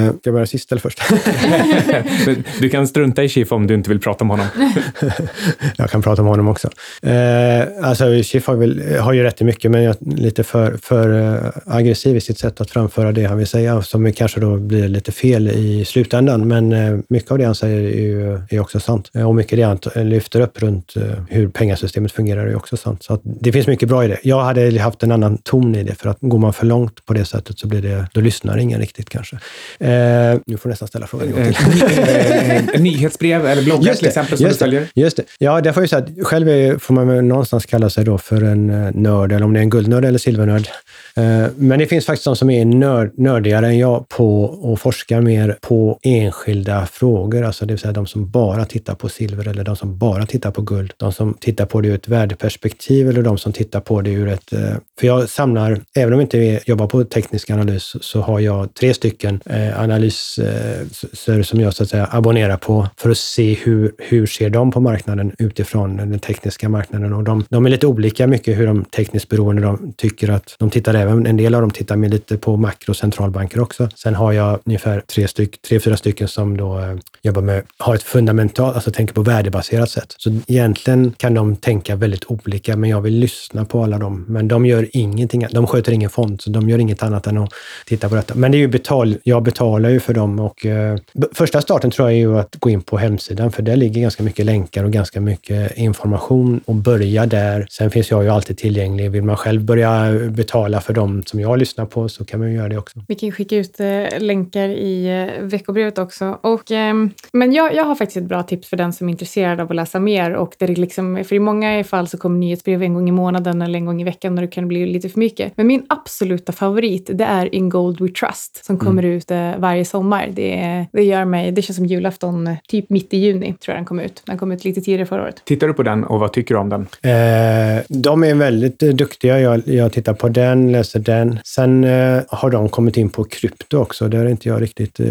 ska jag börja sist eller först? du kan strunta i Schiff om du inte vill prata om honom. jag kan prata om honom också. Eh, alltså, Schiff har, väl, har ju rätt i mycket, men jag är lite för, för eh, aggressiv i sitt sätt att framföra det han vill säga, som kanske då blir lite fel i slutändan. Men eh, mycket av det han säger är ju är också sant. Eh, och mycket det han lyfter upp runt hur pengasystemet fungerar är också sant. Så det finns mycket bra i det. Jag hade haft en annan ton i det, för att går man för långt på det sättet så blir det, då lyssnar ingen riktigt kanske. nu får nästan ställa ställa frågan en gång till. Eh, nyhetsbrev eller bloggar till exempel som du följer? Just det. Ja, därför är så att själv är, får man någonstans kalla sig då för en eh, nörd, eller om det är en guldnörd eller silvernörd. Eh, men det finns faktiskt de som är nörd, nördigare än jag på och forskar mer på enskilda frågor, alltså det vill säga de som bara tittar på silver eller de som bara tittar på guld. De som tittar på det ur ett värdeperspektiv eller de som tittar på det ur ett... För jag samlar, även om jag inte jobbar på teknisk analys, så har jag tre stycken analys som jag så att säga abonnerar på för att se hur, hur ser de på marknaden utifrån den tekniska marknaden. Och de, de är lite olika mycket hur de tekniskt beroende de tycker att de tittar även, en del av dem tittar med lite på makro och centralbanker också. Sen har jag ungefär tre, styck, tre fyra stycken som då eh, jobbar med, har ett fundamentalt, alltså tänker på värdebaserat sätt. Så egentligen kan de tänka väldigt olika, men jag vill lyssna på alla dem. Men de gör ingenting, de sköter ingen fond, så de gör inget annat än att titta på detta. Men det är ju betal, jag betalar ju för dem och eh, Första starten tror jag är ju att gå in på hemsidan, för där ligger ganska mycket länkar och ganska mycket information och börja där. Sen finns jag ju alltid tillgänglig. Vill man själv börja betala för dem som jag lyssnar på så kan man ju göra det också. Vi kan skicka ut eh, länkar i eh, veckobrevet också. Och, eh, men jag, jag har faktiskt ett bra tips för den som är intresserad av att läsa mer. Och det liksom, för i många fall så kommer nyhetsbrev en gång i månaden eller en gång i veckan och det kan bli lite för mycket. Men min absoluta favorit, det är In Gold We Trust som kommer mm. ut varje sommar. Det är det gör mig, det känns som julafton eh, typ mitt i juni tror jag den kom ut. Den kom ut lite tidigare förra året. Tittar du på den och vad tycker du om den? Eh, de är väldigt eh, duktiga. Jag, jag tittar på den, läser den. Sen eh, har de kommit in på krypto också. Där är inte jag riktigt... Eh,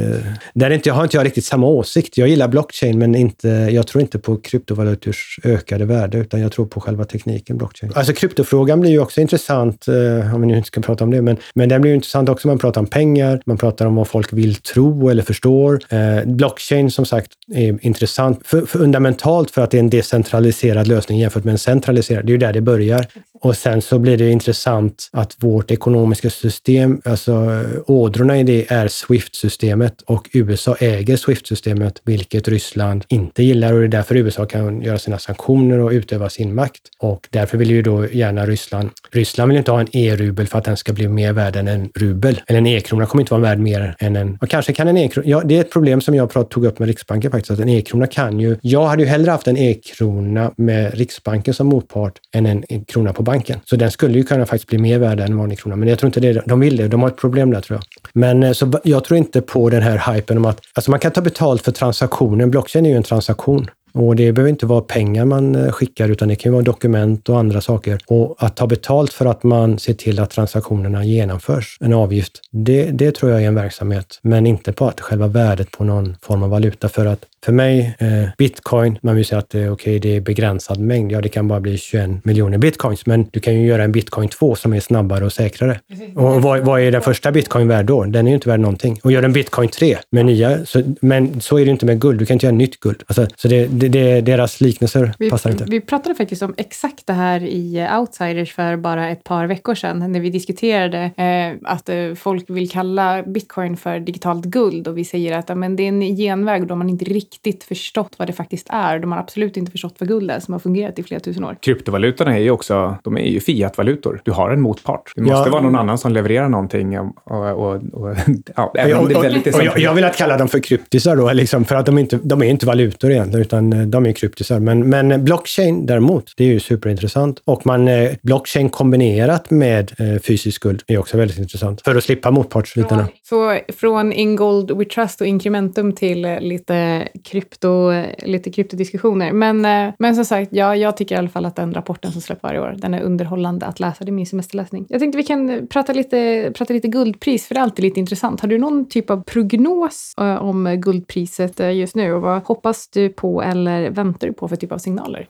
där inte, har inte jag riktigt samma åsikt. Jag gillar blockchain, men inte, jag tror inte på kryptovalutors ökade värde, utan jag tror på själva tekniken blockchain. Alltså kryptofrågan blir ju också intressant, eh, om vi nu inte ska prata om det, men, men den blir ju intressant också man pratar om pengar, man pratar om vad folk vill tro eller för förstår. Eh, blockchain som sagt är intressant, för, fundamentalt för att det är en decentraliserad lösning jämfört med en centraliserad. Det är ju där det börjar. Och sen så blir det intressant att vårt ekonomiska system, alltså ådrorna i det är Swift-systemet och USA äger Swift-systemet, vilket Ryssland inte gillar och det är därför USA kan göra sina sanktioner och utöva sin makt. Och därför vill ju då gärna Ryssland, Ryssland vill inte ha en e-rubel för att den ska bli mer värd än en rubel. Eller en e-krona kommer inte vara värd mer än en, och kanske kan en e-krona, ja, det är ett problem som jag tog upp med Riksbanken faktiskt, att en e-krona kan ju, jag hade ju hellre haft en e-krona med Riksbanken som motpart än en krona på banken. Så den skulle ju kunna faktiskt bli mer värd än en vanlig krona. Men jag tror inte det, de vill det. De har ett problem där tror jag. Men eh, så jag tror inte på den här hypen om att alltså man kan ta betalt för transaktionen. Blockchain är ju en transaktion. Och det behöver inte vara pengar man eh, skickar, utan det kan vara dokument och andra saker. Och att ta betalt för att man ser till att transaktionerna genomförs, en avgift, det, det tror jag är en verksamhet. Men inte på att själva värdet på någon form av valuta. För att för mig, eh, bitcoin, man vill säga att det, okay, det är begränsad mängd. Ja, det kan bara bli 21 miljoner bitcoins, men du kan ju göra en bitcoin 2 som är snabbare och säkrare. Och vad, vad, är den första bitcoin värd då? Den är ju inte värd någonting. Och gör en bitcoin 3 med nya, så, men så är det inte med guld. Du kan inte göra nytt guld. Alltså, så det, det, det, deras liknelser vi, passar inte. Vi pratade faktiskt om exakt det här i Outsiders för bara ett par veckor sedan, när vi diskuterade eh, att eh, folk vill kalla bitcoin för digitalt guld och vi säger att men det är en genväg då man inte riktigt riktigt förstått vad det faktiskt är. De har absolut inte förstått vad guld är som har fungerat i flera tusen år. Kryptovalutorna är ju också, de är ju fiatvalutor. Du har en motpart. Det måste ja. vara någon annan som levererar någonting. Och, och, och, ja, även om det är väldigt och, jag, jag vill att kalla dem för kryptisar då, liksom, för att de, inte, de är inte valutor egentligen, utan eh, de är kryptisar. Men, men blockchain däremot, det är ju superintressant. Och man, eh, blockchain kombinerat med eh, fysisk guld är också väldigt intressant, för att slippa motpartsbitarna. Så från Ingold We Trust och Incrementum till lite krypto, lite kryptodiskussioner. Men, eh, men som sagt, ja, jag tycker i alla fall att den rapporten som släpps varje år, den är underhållande att läsa. Det är min semesterläsning. Jag tänkte vi kan prata lite, prata lite guldpris, för det är alltid lite intressant. Har du någon typ av prognos om guldpriset just nu? Och vad hoppas du på eller väntar du på för typ av signaler?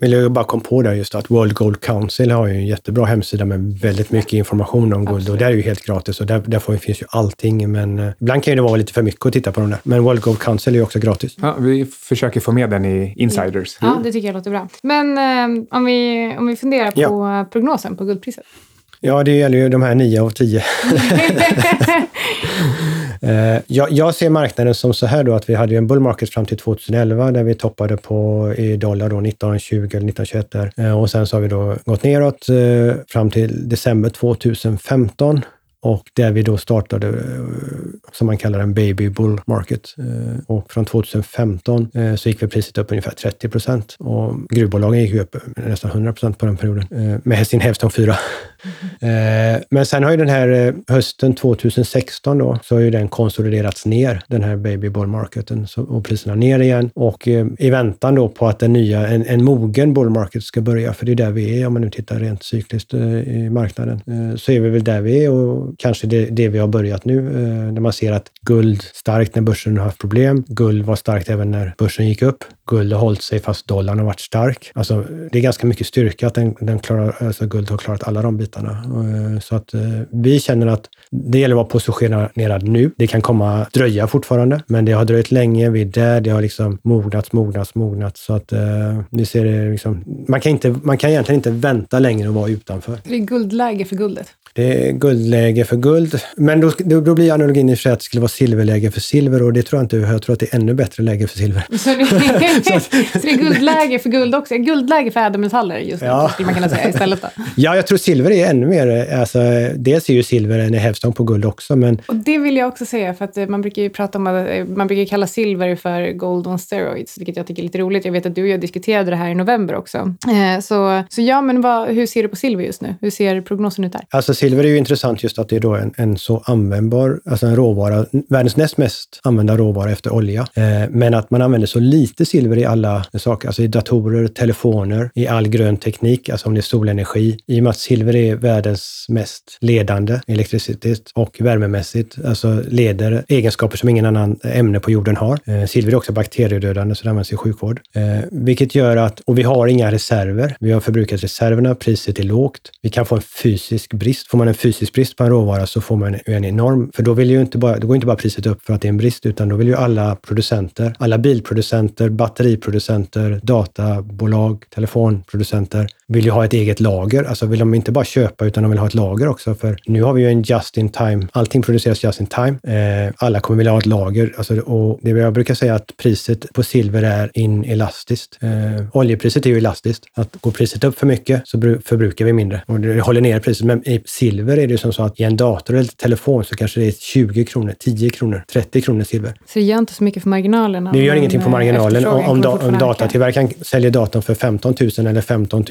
Vill jag bara kom på där just att World Gold Council har ju en jättebra hemsida med väldigt mycket information om guld Absolut. och det är ju helt gratis och där, där finns ju allting. Men uh, ibland kan det vara lite för mycket att titta på de där. Men World Gold Council är ju också gratis. Ja, vi försöker få med den i insiders. Ja, det tycker jag låter bra. Men eh, om, vi, om vi funderar på ja. prognosen på guldpriset. Ja, det gäller ju de här nio av tio. eh, jag, jag, ser marknaden som så här då att vi hade en bull market fram till 2011 där vi toppade på i dollar då 1920 eller 1921 där. Eh, och sen så har vi då gått neråt eh, fram till december 2015 och där vi då startade, eh, som man kallar en baby bull market. Eh, och från 2015 eh, så gick vi priset upp ungefär 30 procent och gruvbolagen gick upp nästan 100 procent på den perioden med sin Hävstång 4. Eh, men sen har ju den här eh, hösten 2016 då, så har ju den konsoliderats ner, den här baby bull marketen, och priserna ner igen. Och eh, i väntan då på att den nya, en, en mogen bull market ska börja, för det är där vi är om man nu tittar rent cykliskt i marknaden, så är vi väl där vi är och kanske det, det vi har börjat nu, när man ser att guld starkt när börsen har haft problem. Guld var starkt även när börsen gick upp. Guld har hållit sig fast dollarn har varit stark. Alltså, det är ganska mycket styrka att den, den klarar, alltså guld har klarat alla de bitarna. Eh, så att eh, vi känner att det gäller att vara positionerad nu. Det kan komma dröja fortfarande, men det har dröjt länge. Vi är där. Det har liksom mognats, mognats, mognats. Så att vi ser det liksom, man kan, inte, man kan egentligen inte vänta längre och vara utanför. Det är guldläge för guldet. Det är guldläge för guld. Men då, då blir analogin i och för sig att det skulle vara silverläge för silver och det tror jag inte. Jag tror att det är ännu bättre läge för silver. Så det, så det är guldläge för guld också? Guldläge för ädelmetaller just nu, ja. skulle man kunna säga istället då? Ja, jag tror silver är ännu mer... Alltså, dels är ju silver en hävstång på guld också, men... Och det vill jag också säga, för att eh, man brukar ju prata om att eh, man brukar kalla silver för gold on steroids, vilket jag tycker är lite roligt. Jag vet att du och jag diskuterade det här i november också. Eh, så, så ja, men vad, hur ser du på silver just nu? Hur ser prognosen ut där? Alltså silver är ju intressant just att det är då en, en så användbar, alltså en råvara, världens näst mest använda råvara efter olja. Men att man använder så lite silver silver i alla saker, alltså i datorer, telefoner, i all grön teknik, alltså om det är solenergi. I och med att silver är världens mest ledande elektricitet och värmemässigt, alltså leder egenskaper som ingen annan ämne på jorden har. Eh, silver är också bakteriedödande, så det används i sjukvård. Eh, vilket gör att, och vi har inga reserver. Vi har förbrukat reserverna, priset är lågt. Vi kan få en fysisk brist. Får man en fysisk brist på en råvara så får man en enorm, för då, vill ju inte bara, då går inte bara priset upp för att det är en brist, utan då vill ju alla producenter, alla bilproducenter, batteriproducenter, databolag, telefonproducenter vill ju ha ett eget lager. Alltså vill de inte bara köpa utan de vill ha ett lager också. För nu har vi ju en just in time. Allting produceras just in time. Eh, alla kommer vilja ha ett lager. Alltså, och det jag brukar säga att priset på silver är inelastiskt. Eh, oljepriset är ju elastiskt. Att går priset upp för mycket så förbrukar vi mindre och det håller ner priset. Men i silver är det ju som så att i en dator eller telefon så kanske det är 20 kronor, 10 kronor, 30 kronor silver. Så det gör inte så mycket för marginalen? Det gör ingenting på marginalen om, om, da, om datatillverkaren säljer datorn för 15 000 eller 15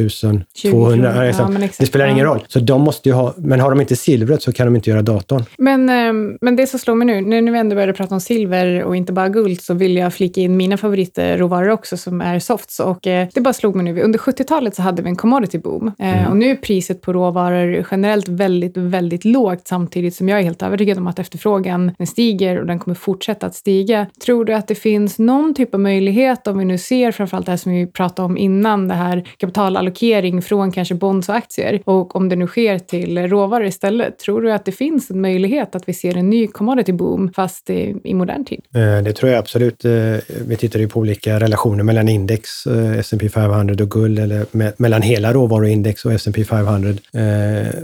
200. Ja, det spelar ingen roll. Så de måste ju ha, men har de inte silvret så kan de inte göra datorn. Men, ehm, men det som slår mig nu, när vi ändå började prata om silver och inte bara guld, så vill jag flika in mina favoritråvaror också som är softs. Och eh, det bara slog mig nu, under 70-talet så hade vi en commodity boom. Eh, mm. Och nu är priset på råvaror generellt väldigt, väldigt lågt samtidigt som jag är helt övertygad om att efterfrågan den stiger och den kommer fortsätta att stiga. Tror du att det finns någon typ av möjlighet, om vi nu ser framförallt det här som vi pratade om innan, det här kapitalallokering från kanske bonds och aktier och om det nu sker till råvaror istället. Tror du att det finns en möjlighet att vi ser en ny commodity boom fast i, i modern tid? Eh, det tror jag absolut. Eh, vi tittar ju på olika relationer mellan index, eh, S&P 500 och guld eller mellan hela råvaruindex och S&P 500.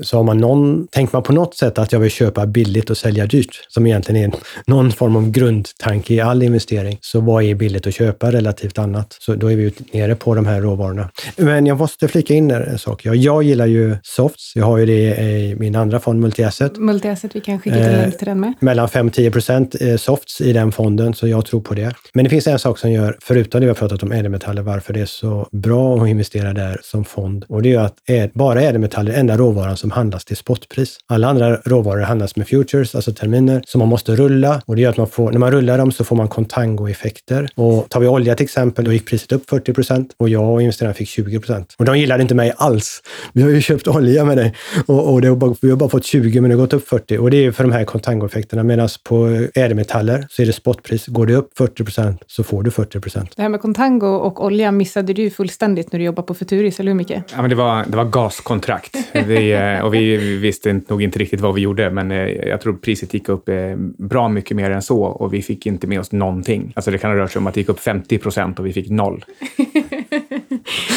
Så har man någon, tänker man på något sätt att jag vill köpa billigt och sälja dyrt, som egentligen är någon form av grundtanke i all investering, så vad är billigt att köpa relativt annat? Så då är vi nere på de här råvarorna. Men jag måste flika in en sak. Jag, jag gillar ju softs. Jag har ju det i min andra fond, Multiasset. Multiasset, vi kan skicka till eh, länk till den med. Mellan 5-10 procent eh, softs i den fonden, så jag tror på det. Men det finns en sak som gör, förutom det vi har pratat om ädelmetaller, varför det är så bra att investera där som fond. Och det är ju att bara ädelmetaller är enda råvaran som handlas till spotpris. Alla andra råvaror handlas med futures, alltså terminer, som man måste rulla. Och det gör att man får, när man rullar dem så får man contango-effekter. Och tar vi olja till exempel, då gick priset upp 40 procent och jag och investeraren fick 20 procent. Och de gillade inte mig alls. Vi har ju köpt olja med dig och, och det har bara, vi har bara fått 20 men det har gått upp 40. Och det är för de här contango-effekterna. Medan på ädelmetaller så är det spotpris. Går det upp 40 procent så får du 40 procent. Det här med contango och olja missade du fullständigt när du jobbade på Futuris, eller hur Micke? Ja, men det var, det var gaskontrakt. vi, eh, och vi visste nog inte riktigt vad vi gjorde, men eh, jag tror priset gick upp eh, bra mycket mer än så och vi fick inte med oss någonting. Alltså det kan ha rört sig om att det gick upp 50 procent och vi fick noll.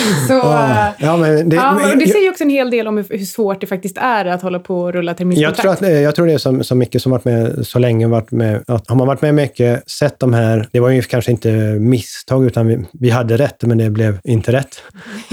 Så, ah, ja, men det, ja, men det säger ju också en hel del om hur, svårt det faktiskt är att hålla på och rulla terminskontrakt. Jag tror, att, jag tror det är som, som Micke som varit med så länge. Varit med, att har man varit med mycket, sett de här, det var ju kanske inte misstag, utan vi, vi hade rätt, men det blev inte rätt.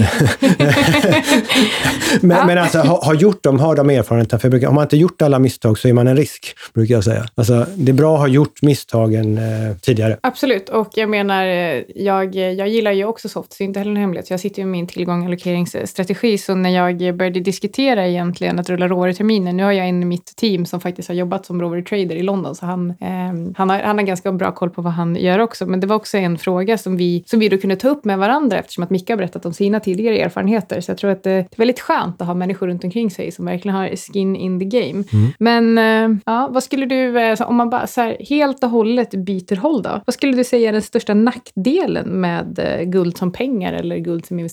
men, ja. men alltså, har, har gjort dem, har de erfarenheterna. För brukar, har man inte gjort alla misstag så är man en risk, brukar jag säga. Alltså, det är bra att ha gjort misstagen eh, tidigare. Absolut, och jag menar, eh, jag, jag gillar ju också soft, så inte heller en hemlighet. Jag sitter ju min tillgång allokeringsstrategi, så när jag började diskutera egentligen att rulla råvaruterminer, nu har jag en i mitt team som faktiskt har jobbat som råvarutrader i London, så han, eh, han, har, han har ganska bra koll på vad han gör också. Men det var också en fråga som vi, som vi då kunde ta upp med varandra eftersom att Micke har berättat om sina tidigare erfarenheter. Så jag tror att det är väldigt skönt att ha människor runt omkring sig som verkligen har skin in the game. Mm. Men eh, ja, vad skulle du, eh, om man bara så här, helt och hållet byter håll då? Vad skulle du säga är den största nackdelen med eh, guld som pengar eller guld som investering?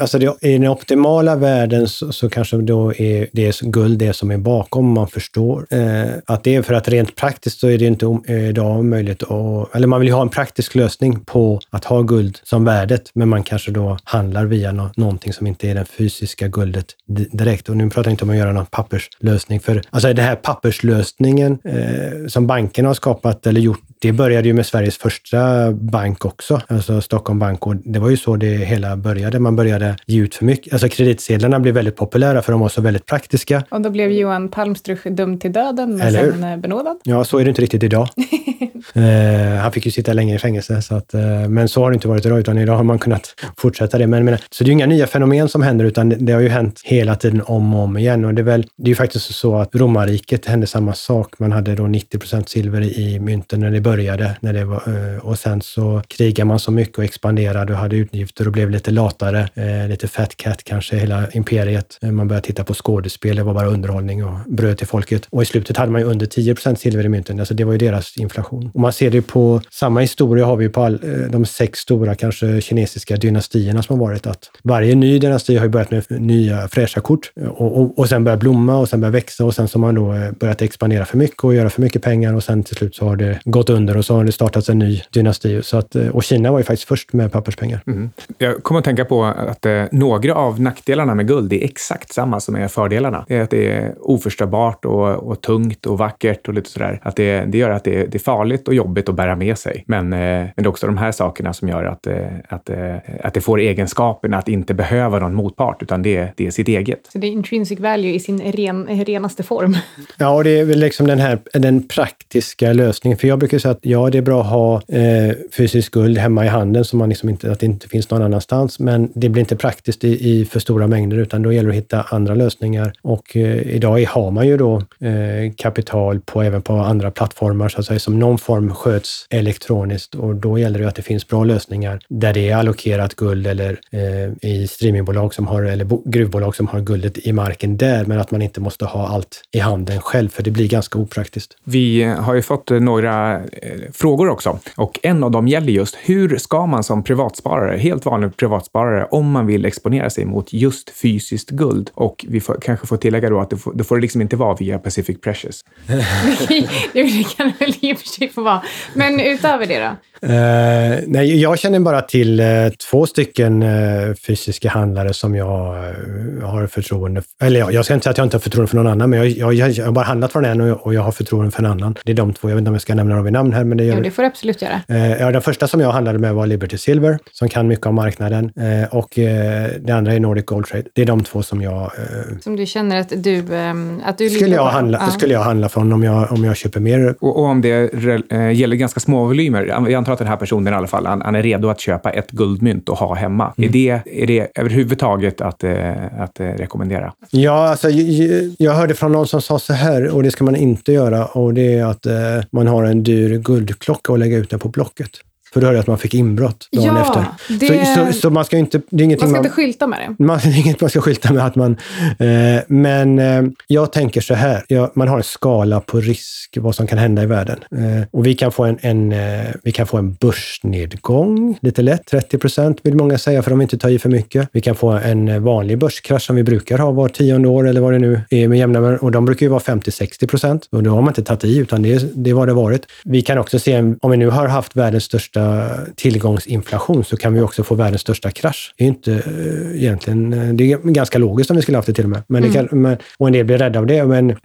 Alltså det, I den optimala världen så, så, kanske då är det guld det som är bakom, man förstår. Eh, att det är för att rent praktiskt så är det inte eh, idag möjligt att, eller man vill ju ha en praktisk lösning på att ha guld som värdet, men man kanske då handlar via no, någonting som inte är det fysiska guldet direkt. Och nu pratar jag inte om att göra någon papperslösning, för alltså den här papperslösningen eh, som bankerna har skapat eller gjort det började ju med Sveriges första bank också, alltså Stockholm Bank. Och det var ju så det hela började. Man började ge ut för mycket. Alltså kreditsedlarna blev väldigt populära för de var så väldigt praktiska. Och då blev Johan Palmstruch dömd till döden men sen eh, benådad. Ja, så är det inte riktigt idag. eh, han fick ju sitta länge i fängelse, så att, eh, men så har det inte varit idag, utan idag har man kunnat fortsätta det. Men, men, så det är ju inga nya fenomen som händer, utan det, det har ju hänt hela tiden om och om igen. Och det är, väl, det är ju faktiskt så att romarriket hände samma sak. Man hade då 90 procent silver i mynten när det började. När det var, eh, och sen så krigade man så mycket och expanderade och hade utgifter och blev lite latare. Eh, lite fat cat kanske, hela imperiet. Eh, man började titta på skådespel, det var bara underhållning och bröd till folket. Och i slutet hade man ju under 10 procent silver i mynten. Alltså det var ju deras inflation. Och man ser det på, samma historia har vi på all, de sex stora kanske kinesiska dynastierna som har varit. Att varje ny dynasti har ju börjat med nya fräscha kort och, och, och sen börjat blomma och sen börjat växa och sen så har man då börjat expandera för mycket och göra för mycket pengar och sen till slut så har det gått under och så har det startats en ny dynasti. Så att, och Kina var ju faktiskt först med papperspengar. Mm. Jag kommer att tänka på att eh, några av nackdelarna med guld är exakt samma som är fördelarna. Det är att det är oförstörbart och, och tungt och vackert och lite sådär. Att det, det gör att det, det, är farligt och jobbigt att bära med sig. Men, eh, men det är också de här sakerna som gör att, eh, att, eh, att det får egenskapen att inte behöva någon motpart, utan det, det är sitt eget. Så det är intrinsic value i sin ren, renaste form? Ja, och det är väl liksom den här den praktiska lösningen. För jag brukar säga att ja, det är bra att ha eh, fysiskt guld hemma i handen, så man liksom inte, att det inte finns någon annanstans. Men det blir inte praktiskt i, i för stora mängder, utan då gäller det att hitta andra lösningar. Och eh, idag har man ju då eh, kapital på, även på andra plattformar, så att säga, som någon form sköts elektroniskt. Och då gäller det att det finns bra lösningar där det är allokerat guld eller eh, i streamingbolag som har, eller gruvbolag som har guldet i marken där, men att man inte måste ha allt i handen själv, för det blir ganska opraktiskt. Vi har ju fått eh, några frågor också och en av dem gäller just hur ska man som privatsparare, helt vanlig privatsparare, om man vill exponera sig mot just fysiskt guld? Och vi får, kanske får tillägga då att det får, det får liksom inte vara via Pacific Precious. det kan väl i och för sig få vara. Men utöver det då? Uh, nej, jag känner bara till uh, två stycken uh, fysiska handlare som jag har förtroende för. Eller ja, jag ska inte säga att jag inte har förtroende för någon annan, men jag, jag, jag, jag har bara handlat från en och, och, jag har förtroende för en annan. Det är de två. Jag vet inte om jag ska nämna dem vid namn här, men det gör Jo, det får du absolut göra. ja, den första som jag handlade med var Liberty Silver, som kan mycket om marknaden. och det andra är Nordic Gold Trade. Det är de två som jag... som du känner att du... att du skulle, jag handla, ja. skulle jag handla från om jag, om jag köper mer. Och, och om det gäller ganska små volymer. Jag antar att den här personen i alla fall, han, han är redo att köpa ett guldmynt och ha hemma. Mm. Är, det, är det överhuvudtaget att, eh, att eh, rekommendera? Ja, alltså, jag, jag hörde från någon som sa så här, och det ska man inte göra, och det är att eh, man har en dyr guldklocka och lägga ut den på Blocket. För då hörde jag att man fick inbrott dagen ja, efter. Det... Så, så, så, man ska inte... Det är ingenting man ska man, inte skylta med det. Man, det är inget man ska skylta med. att man... Eh, men eh, jag tänker så här. Ja, man har en skala på risk, vad som kan hända i världen. Eh, och vi kan, få en, en eh, vi kan få en börsnedgång, lite lätt. 30 procent vill många säga, för de inte ta i för mycket. Vi kan få en vanlig börskrasch som vi brukar ha var tionde år, eller vad det nu är med jämna Och de brukar ju vara 50-60 procent. Och då har man inte tagit i, utan det, det är vad det varit. Vi kan också se, om vi nu har haft världens största största tillgångsinflation så kan vi också få världens största krasch. Det är inte äh, egentligen, eh, det är ganska logiskt om vi skulle haft det till och med. Men, mm. kan, men och en del blir rädda av det. Men, äh,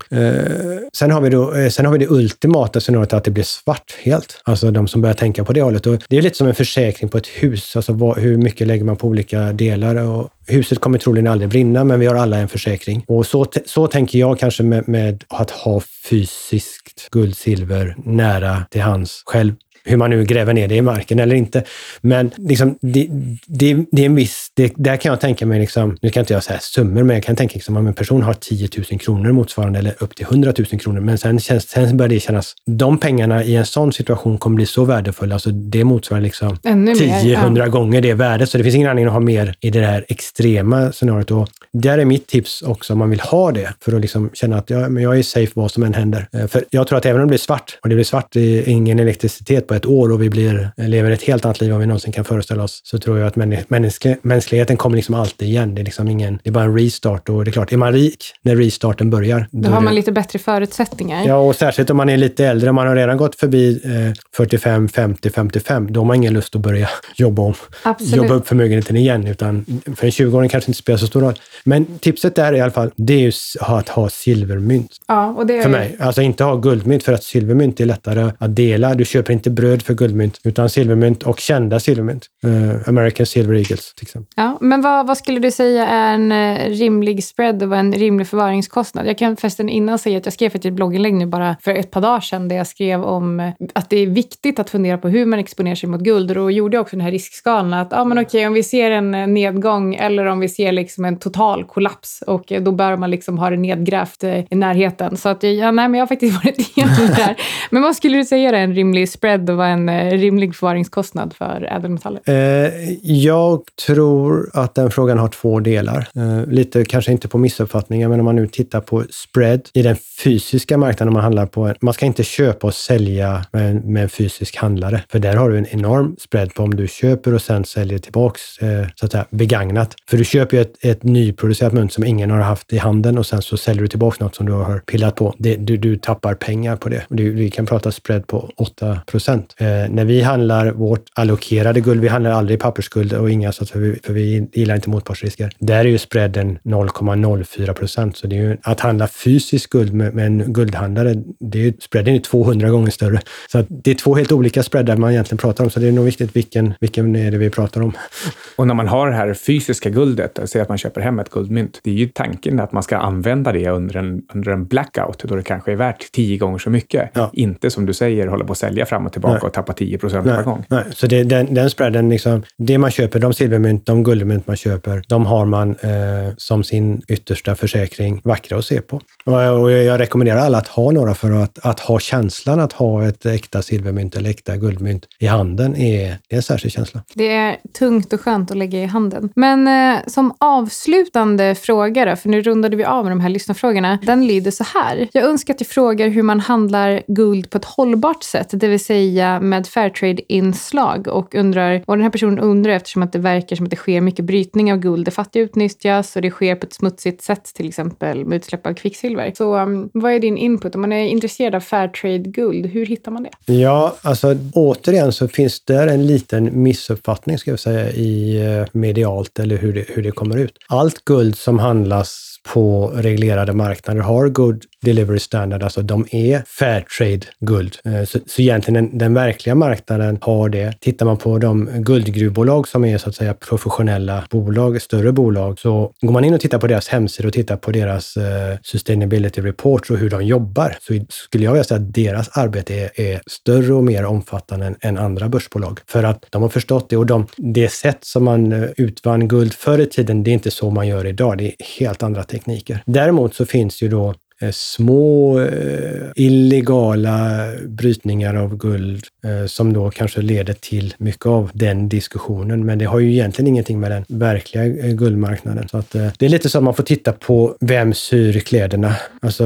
sen, har vi då, sen har vi det ultimata scenariot att det blir svart helt. Alltså de som börjar tänka på det hållet. Och det är lite som en försäkring på ett hus. Alltså vad, hur mycket lägger man på olika delar? Och huset kommer troligen aldrig brinna, men vi har alla en försäkring. Och så, så tänker jag kanske med, med att ha fysiskt guld, silver nära till hands själv hur man nu gräver ner det i marken eller inte. Men liksom, det, det, det är en viss, det, där kan jag tänka mig, liksom, nu kan inte jag säga summor, men jag kan tänka liksom, om en person har 10 000 kronor motsvarande eller upp till 100 000 kronor, men sen, känns, sen börjar det kännas, de pengarna i en sån situation kommer bli så värdefulla, alltså det motsvarar liksom 10-100 ja. gånger det värdet, så det finns ingen anledning att ha mer i det här extrema scenariot. Och där är mitt tips också, om man vill ha det, för att liksom känna att jag, men jag är safe vad som än händer. Eh, för jag tror att även om det blir svart, och det blir svart, det är ingen elektricitet på ett år och vi blir, lever ett helt annat liv än vi någonsin kan föreställa oss, så tror jag att mänsklig, mänskligheten kommer liksom alltid igen. Det är, liksom ingen, det är bara en restart och det är klart, är man rik när restarten börjar. Då, då har man lite bättre förutsättningar. Ja, och särskilt om man är lite äldre. Man har redan gått förbi eh, 45, 50, 55, då har man ingen lust att börja jobba om. Absolut. Jobba upp förmögenheten igen, utan för en 20-åring kanske inte spelar så stor roll. Men tipset där i alla fall, det är ju att ha silvermynt. Ja, och det är för mig. Alltså inte ha guldmynt, för att silvermynt är lättare att dela. Du köper inte bröd bröd för guldmynt, utan silvermynt och kända silvermynt. Uh, American Silver Eagles till exempel. Ja, men vad, vad skulle du säga är en eh, rimlig spread och en rimlig förvaringskostnad? Jag kan förresten innan säga att jag skrev ett blogginlägg nu bara för ett par dagar sedan där jag skrev om eh, att det är viktigt att fundera på hur man exponerar sig mot guld och då gjorde jag också den här riskskalan att ah, men okej, om vi ser en nedgång eller om vi ser liksom en total kollaps och då bör man liksom ha det nedgrävt i närheten. Så att, ja, nej, men jag har faktiskt varit igenom det här. Men vad skulle du säga är en rimlig spread ändå vara en eh, rimlig förvaringskostnad för ädelmetaller? Eh, jag tror att den frågan har två delar. Eh, lite kanske inte på missuppfattningar, men om man nu tittar på spread i den fysiska marknaden man handlar på. Man ska inte köpa och sälja med, med en fysisk handlare, för där har du en enorm spread på om du köper och sen säljer tillbaks eh, så att säga, begagnat. För du köper ju ett, ett nyproducerat mynt som ingen har haft i handen och sen så säljer du tillbaks något som du har pillat på. Det, du, du tappar pengar på det. Du, vi kan prata spread på 8 procent. Eh, när vi handlar vårt allokerade guld, vi handlar aldrig pappersguld och inga, så att, för, vi, för vi gillar inte motpartsrisker. Där är ju spreaden 0,04 procent. Så det är ju, att handla fysiskt guld med, med en guldhandlare, det är ju, spreaden är 200 gånger större. Så det är två helt olika spreadar man egentligen pratar om. Så det är nog viktigt vilken, vilken är det vi pratar om. Och när man har det här fysiska guldet, säg att man köper hem ett guldmynt, det är ju tanken att man ska använda det under en, under en blackout, då det kanske är värt tio gånger så mycket. Ja. Inte som du säger, hålla på att sälja fram och tillbaka Nej. och tappa 10 procent per gång. Nej. Så det, den, den spreaden, liksom, det man köper, de silvermynt, de guldmynt man köper, de har man eh, som sin yttersta försäkring vackra att se på. Och jag rekommenderar alla att ha några för att, att ha känslan att ha ett äkta silvermynt eller äkta guldmynt i handen är, det är en särskild känsla. Det är tungt och skönt att lägga i handen. Men eh, som avslutande fråga då, för nu rundade vi av med de här lyssnarfrågorna. Den lyder så här. Jag önskar att du frågar hur man handlar guld på ett hållbart sätt, det vill säga med Fairtrade-inslag och undrar, och den här personen undrar eftersom att det verkar som att det sker mycket brytning av guld. där fattiga utnyttjas och det sker på ett smutsigt sätt, till exempel med utsläpp av kvicksilver. Så um, vad är din input? Om man är intresserad av Fairtrade-guld, hur hittar man det? Ja, alltså återigen så finns där en liten missuppfattning, ska jag säga, i eh, medialt eller hur det, hur det kommer ut. Allt guld som handlas på reglerade marknader har good delivery standard, alltså de är Fairtrade guld. Eh, så, så egentligen den, den, verkliga marknaden har det. Tittar man på de guldgruvbolag som är så att säga professionella bolag, större bolag, så går man in och tittar på deras hemsida och tittar på deras uh, sustainability reports och hur de jobbar, så skulle jag vilja säga att deras arbete är, är större och mer omfattande än, än, andra börsbolag. För att de har förstått det och de, det sätt som man eh, utvann guld förr i tiden, det är inte så man gör idag. Det är helt andra tekniker. Däremot så finns ju då Eh, små eh, illegala brytningar av guld eh, som då kanske leder till mycket av den diskussionen. Men det har ju egentligen ingenting med den verkliga guldmarknaden. Så att, det är lite så att man får titta på vem syr kläderna. Alltså,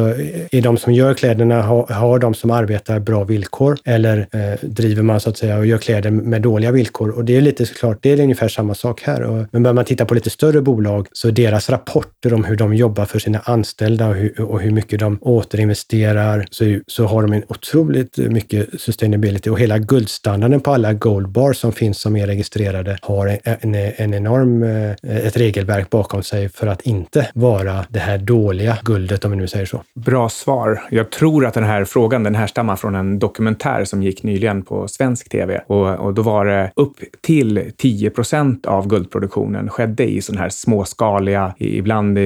är de som gör kläderna, har, har de som arbetar bra villkor? Eller eh, driver man så att säga och gör kläder med dåliga villkor? Och det är lite såklart, det är ungefär samma sak här. Och, men börjar man titta på lite större bolag så deras rapporter om hur de jobbar för sina anställda och hur, och hur mycket de återinvesterar så, så har de en otroligt mycket sustainability och hela guldstandarden på alla goldbars som finns som är registrerade har en, en, en enorm, eh, ett regelverk bakom sig för att inte vara det här dåliga guldet om vi nu säger så. Bra svar. Jag tror att den här frågan den härstammar från en dokumentär som gick nyligen på svensk tv och, och då var det upp till 10 procent av guldproduktionen skedde i sådana här småskaliga, ibland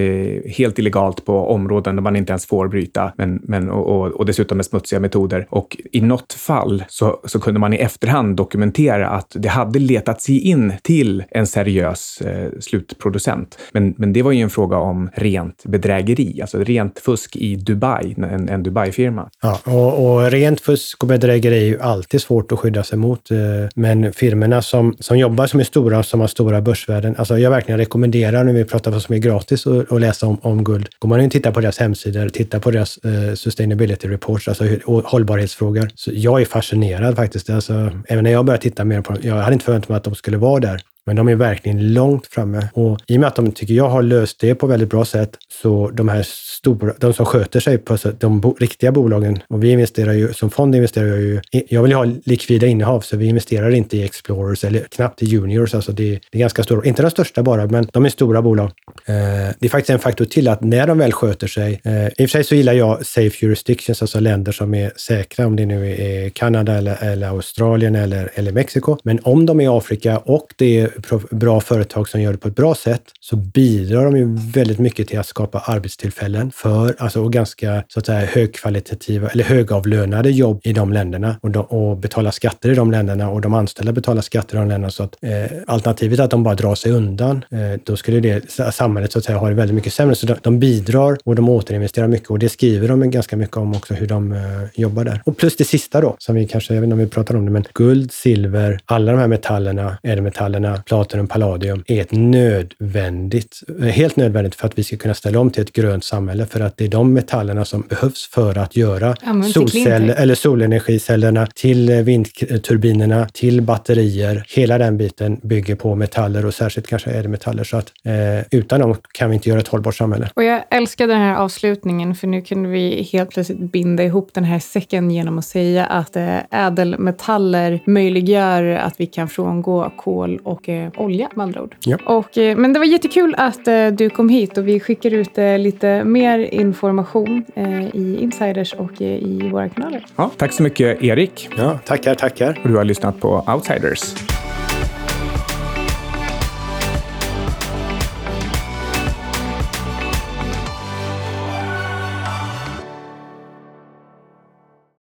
helt illegalt på områden där man inte ens får bryta, men, men, och, och, och dessutom med smutsiga metoder. Och i något fall så, så kunde man i efterhand dokumentera att det hade letat sig in till en seriös eh, slutproducent. Men, men det var ju en fråga om rent bedrägeri, alltså rent fusk i Dubai, en, en Dubai-firma. Ja, och, och, rent fusk och bedrägeri är ju alltid svårt att skydda sig mot. Eh, men firmorna som, som jobbar, som är stora och som har stora börsvärden, alltså jag verkligen rekommenderar när vi pratar om vad som är gratis att läsa om, om guld. Går man in och tittar på deras hemsidor, tittar på deras eh, sustainability reports, alltså hållbarhetsfrågor. Så jag är fascinerad faktiskt. Alltså, även när jag började titta mer på dem, jag hade inte förväntat mig att de skulle vara där. Men de är verkligen långt framme. Och i och med att de tycker jag har löst det på väldigt bra sätt, så de här stora, de som sköter sig på de bo, riktiga bolagen, och vi investerar ju, som fond investerar jag ju, jag vill ju ha likvida innehav, så vi investerar inte i Explorers eller knappt i Juniors, alltså det, det är ganska stora, inte de största bara, men de är stora bolag. Eh, det är faktiskt en faktor till att när de väl sköter sig, eh, i och för sig så gillar jag safe jurisdictions, alltså länder som är säkra, om det nu är Kanada eller, eller Australien eller, eller Mexiko. Men om de är i Afrika och det är bra företag som gör det på ett bra sätt, så bidrar de ju väldigt mycket till att skapa arbetstillfällen för, alltså och ganska så att säga högkvalitativa eller högavlönade jobb i de länderna och, de, och betala skatter i de länderna och de anställda betalar skatter i de länderna. Så att eh, alternativet att de bara drar sig undan, eh, då skulle det samhället så att säga ha det väldigt mycket sämre. Så de, de bidrar och de återinvesterar mycket och det skriver de ganska mycket om också hur de eh, jobbar där. Och plus det sista då, som vi kanske, jag vet inte om vi pratar om det, men guld, silver, alla de här metallerna, ädelmetallerna, platinum, palladium, är ett nödvändigt, helt nödvändigt för att vi ska kunna ställa om till ett grönt samhälle. För att det är de metallerna som behövs för att göra solceller eller solenergicellerna till vindturbinerna, till batterier. Hela den biten bygger på metaller och särskilt kanske ädelmetaller. Så att eh, utan dem kan vi inte göra ett hållbart samhälle. Och jag älskar den här avslutningen, för nu kunde vi helt plötsligt binda ihop den här säcken genom att säga att eh, ädelmetaller möjliggör att vi kan frångå kol och eh, olja med andra ord. Ja. Och, eh, men det var jättekul att eh, du kom hit och vi skickar ut eh, lite mer information eh, i Insiders och i våra kanaler. Ja, tack så mycket Erik. Ja, tackar, tackar. Och du har lyssnat på Outsiders.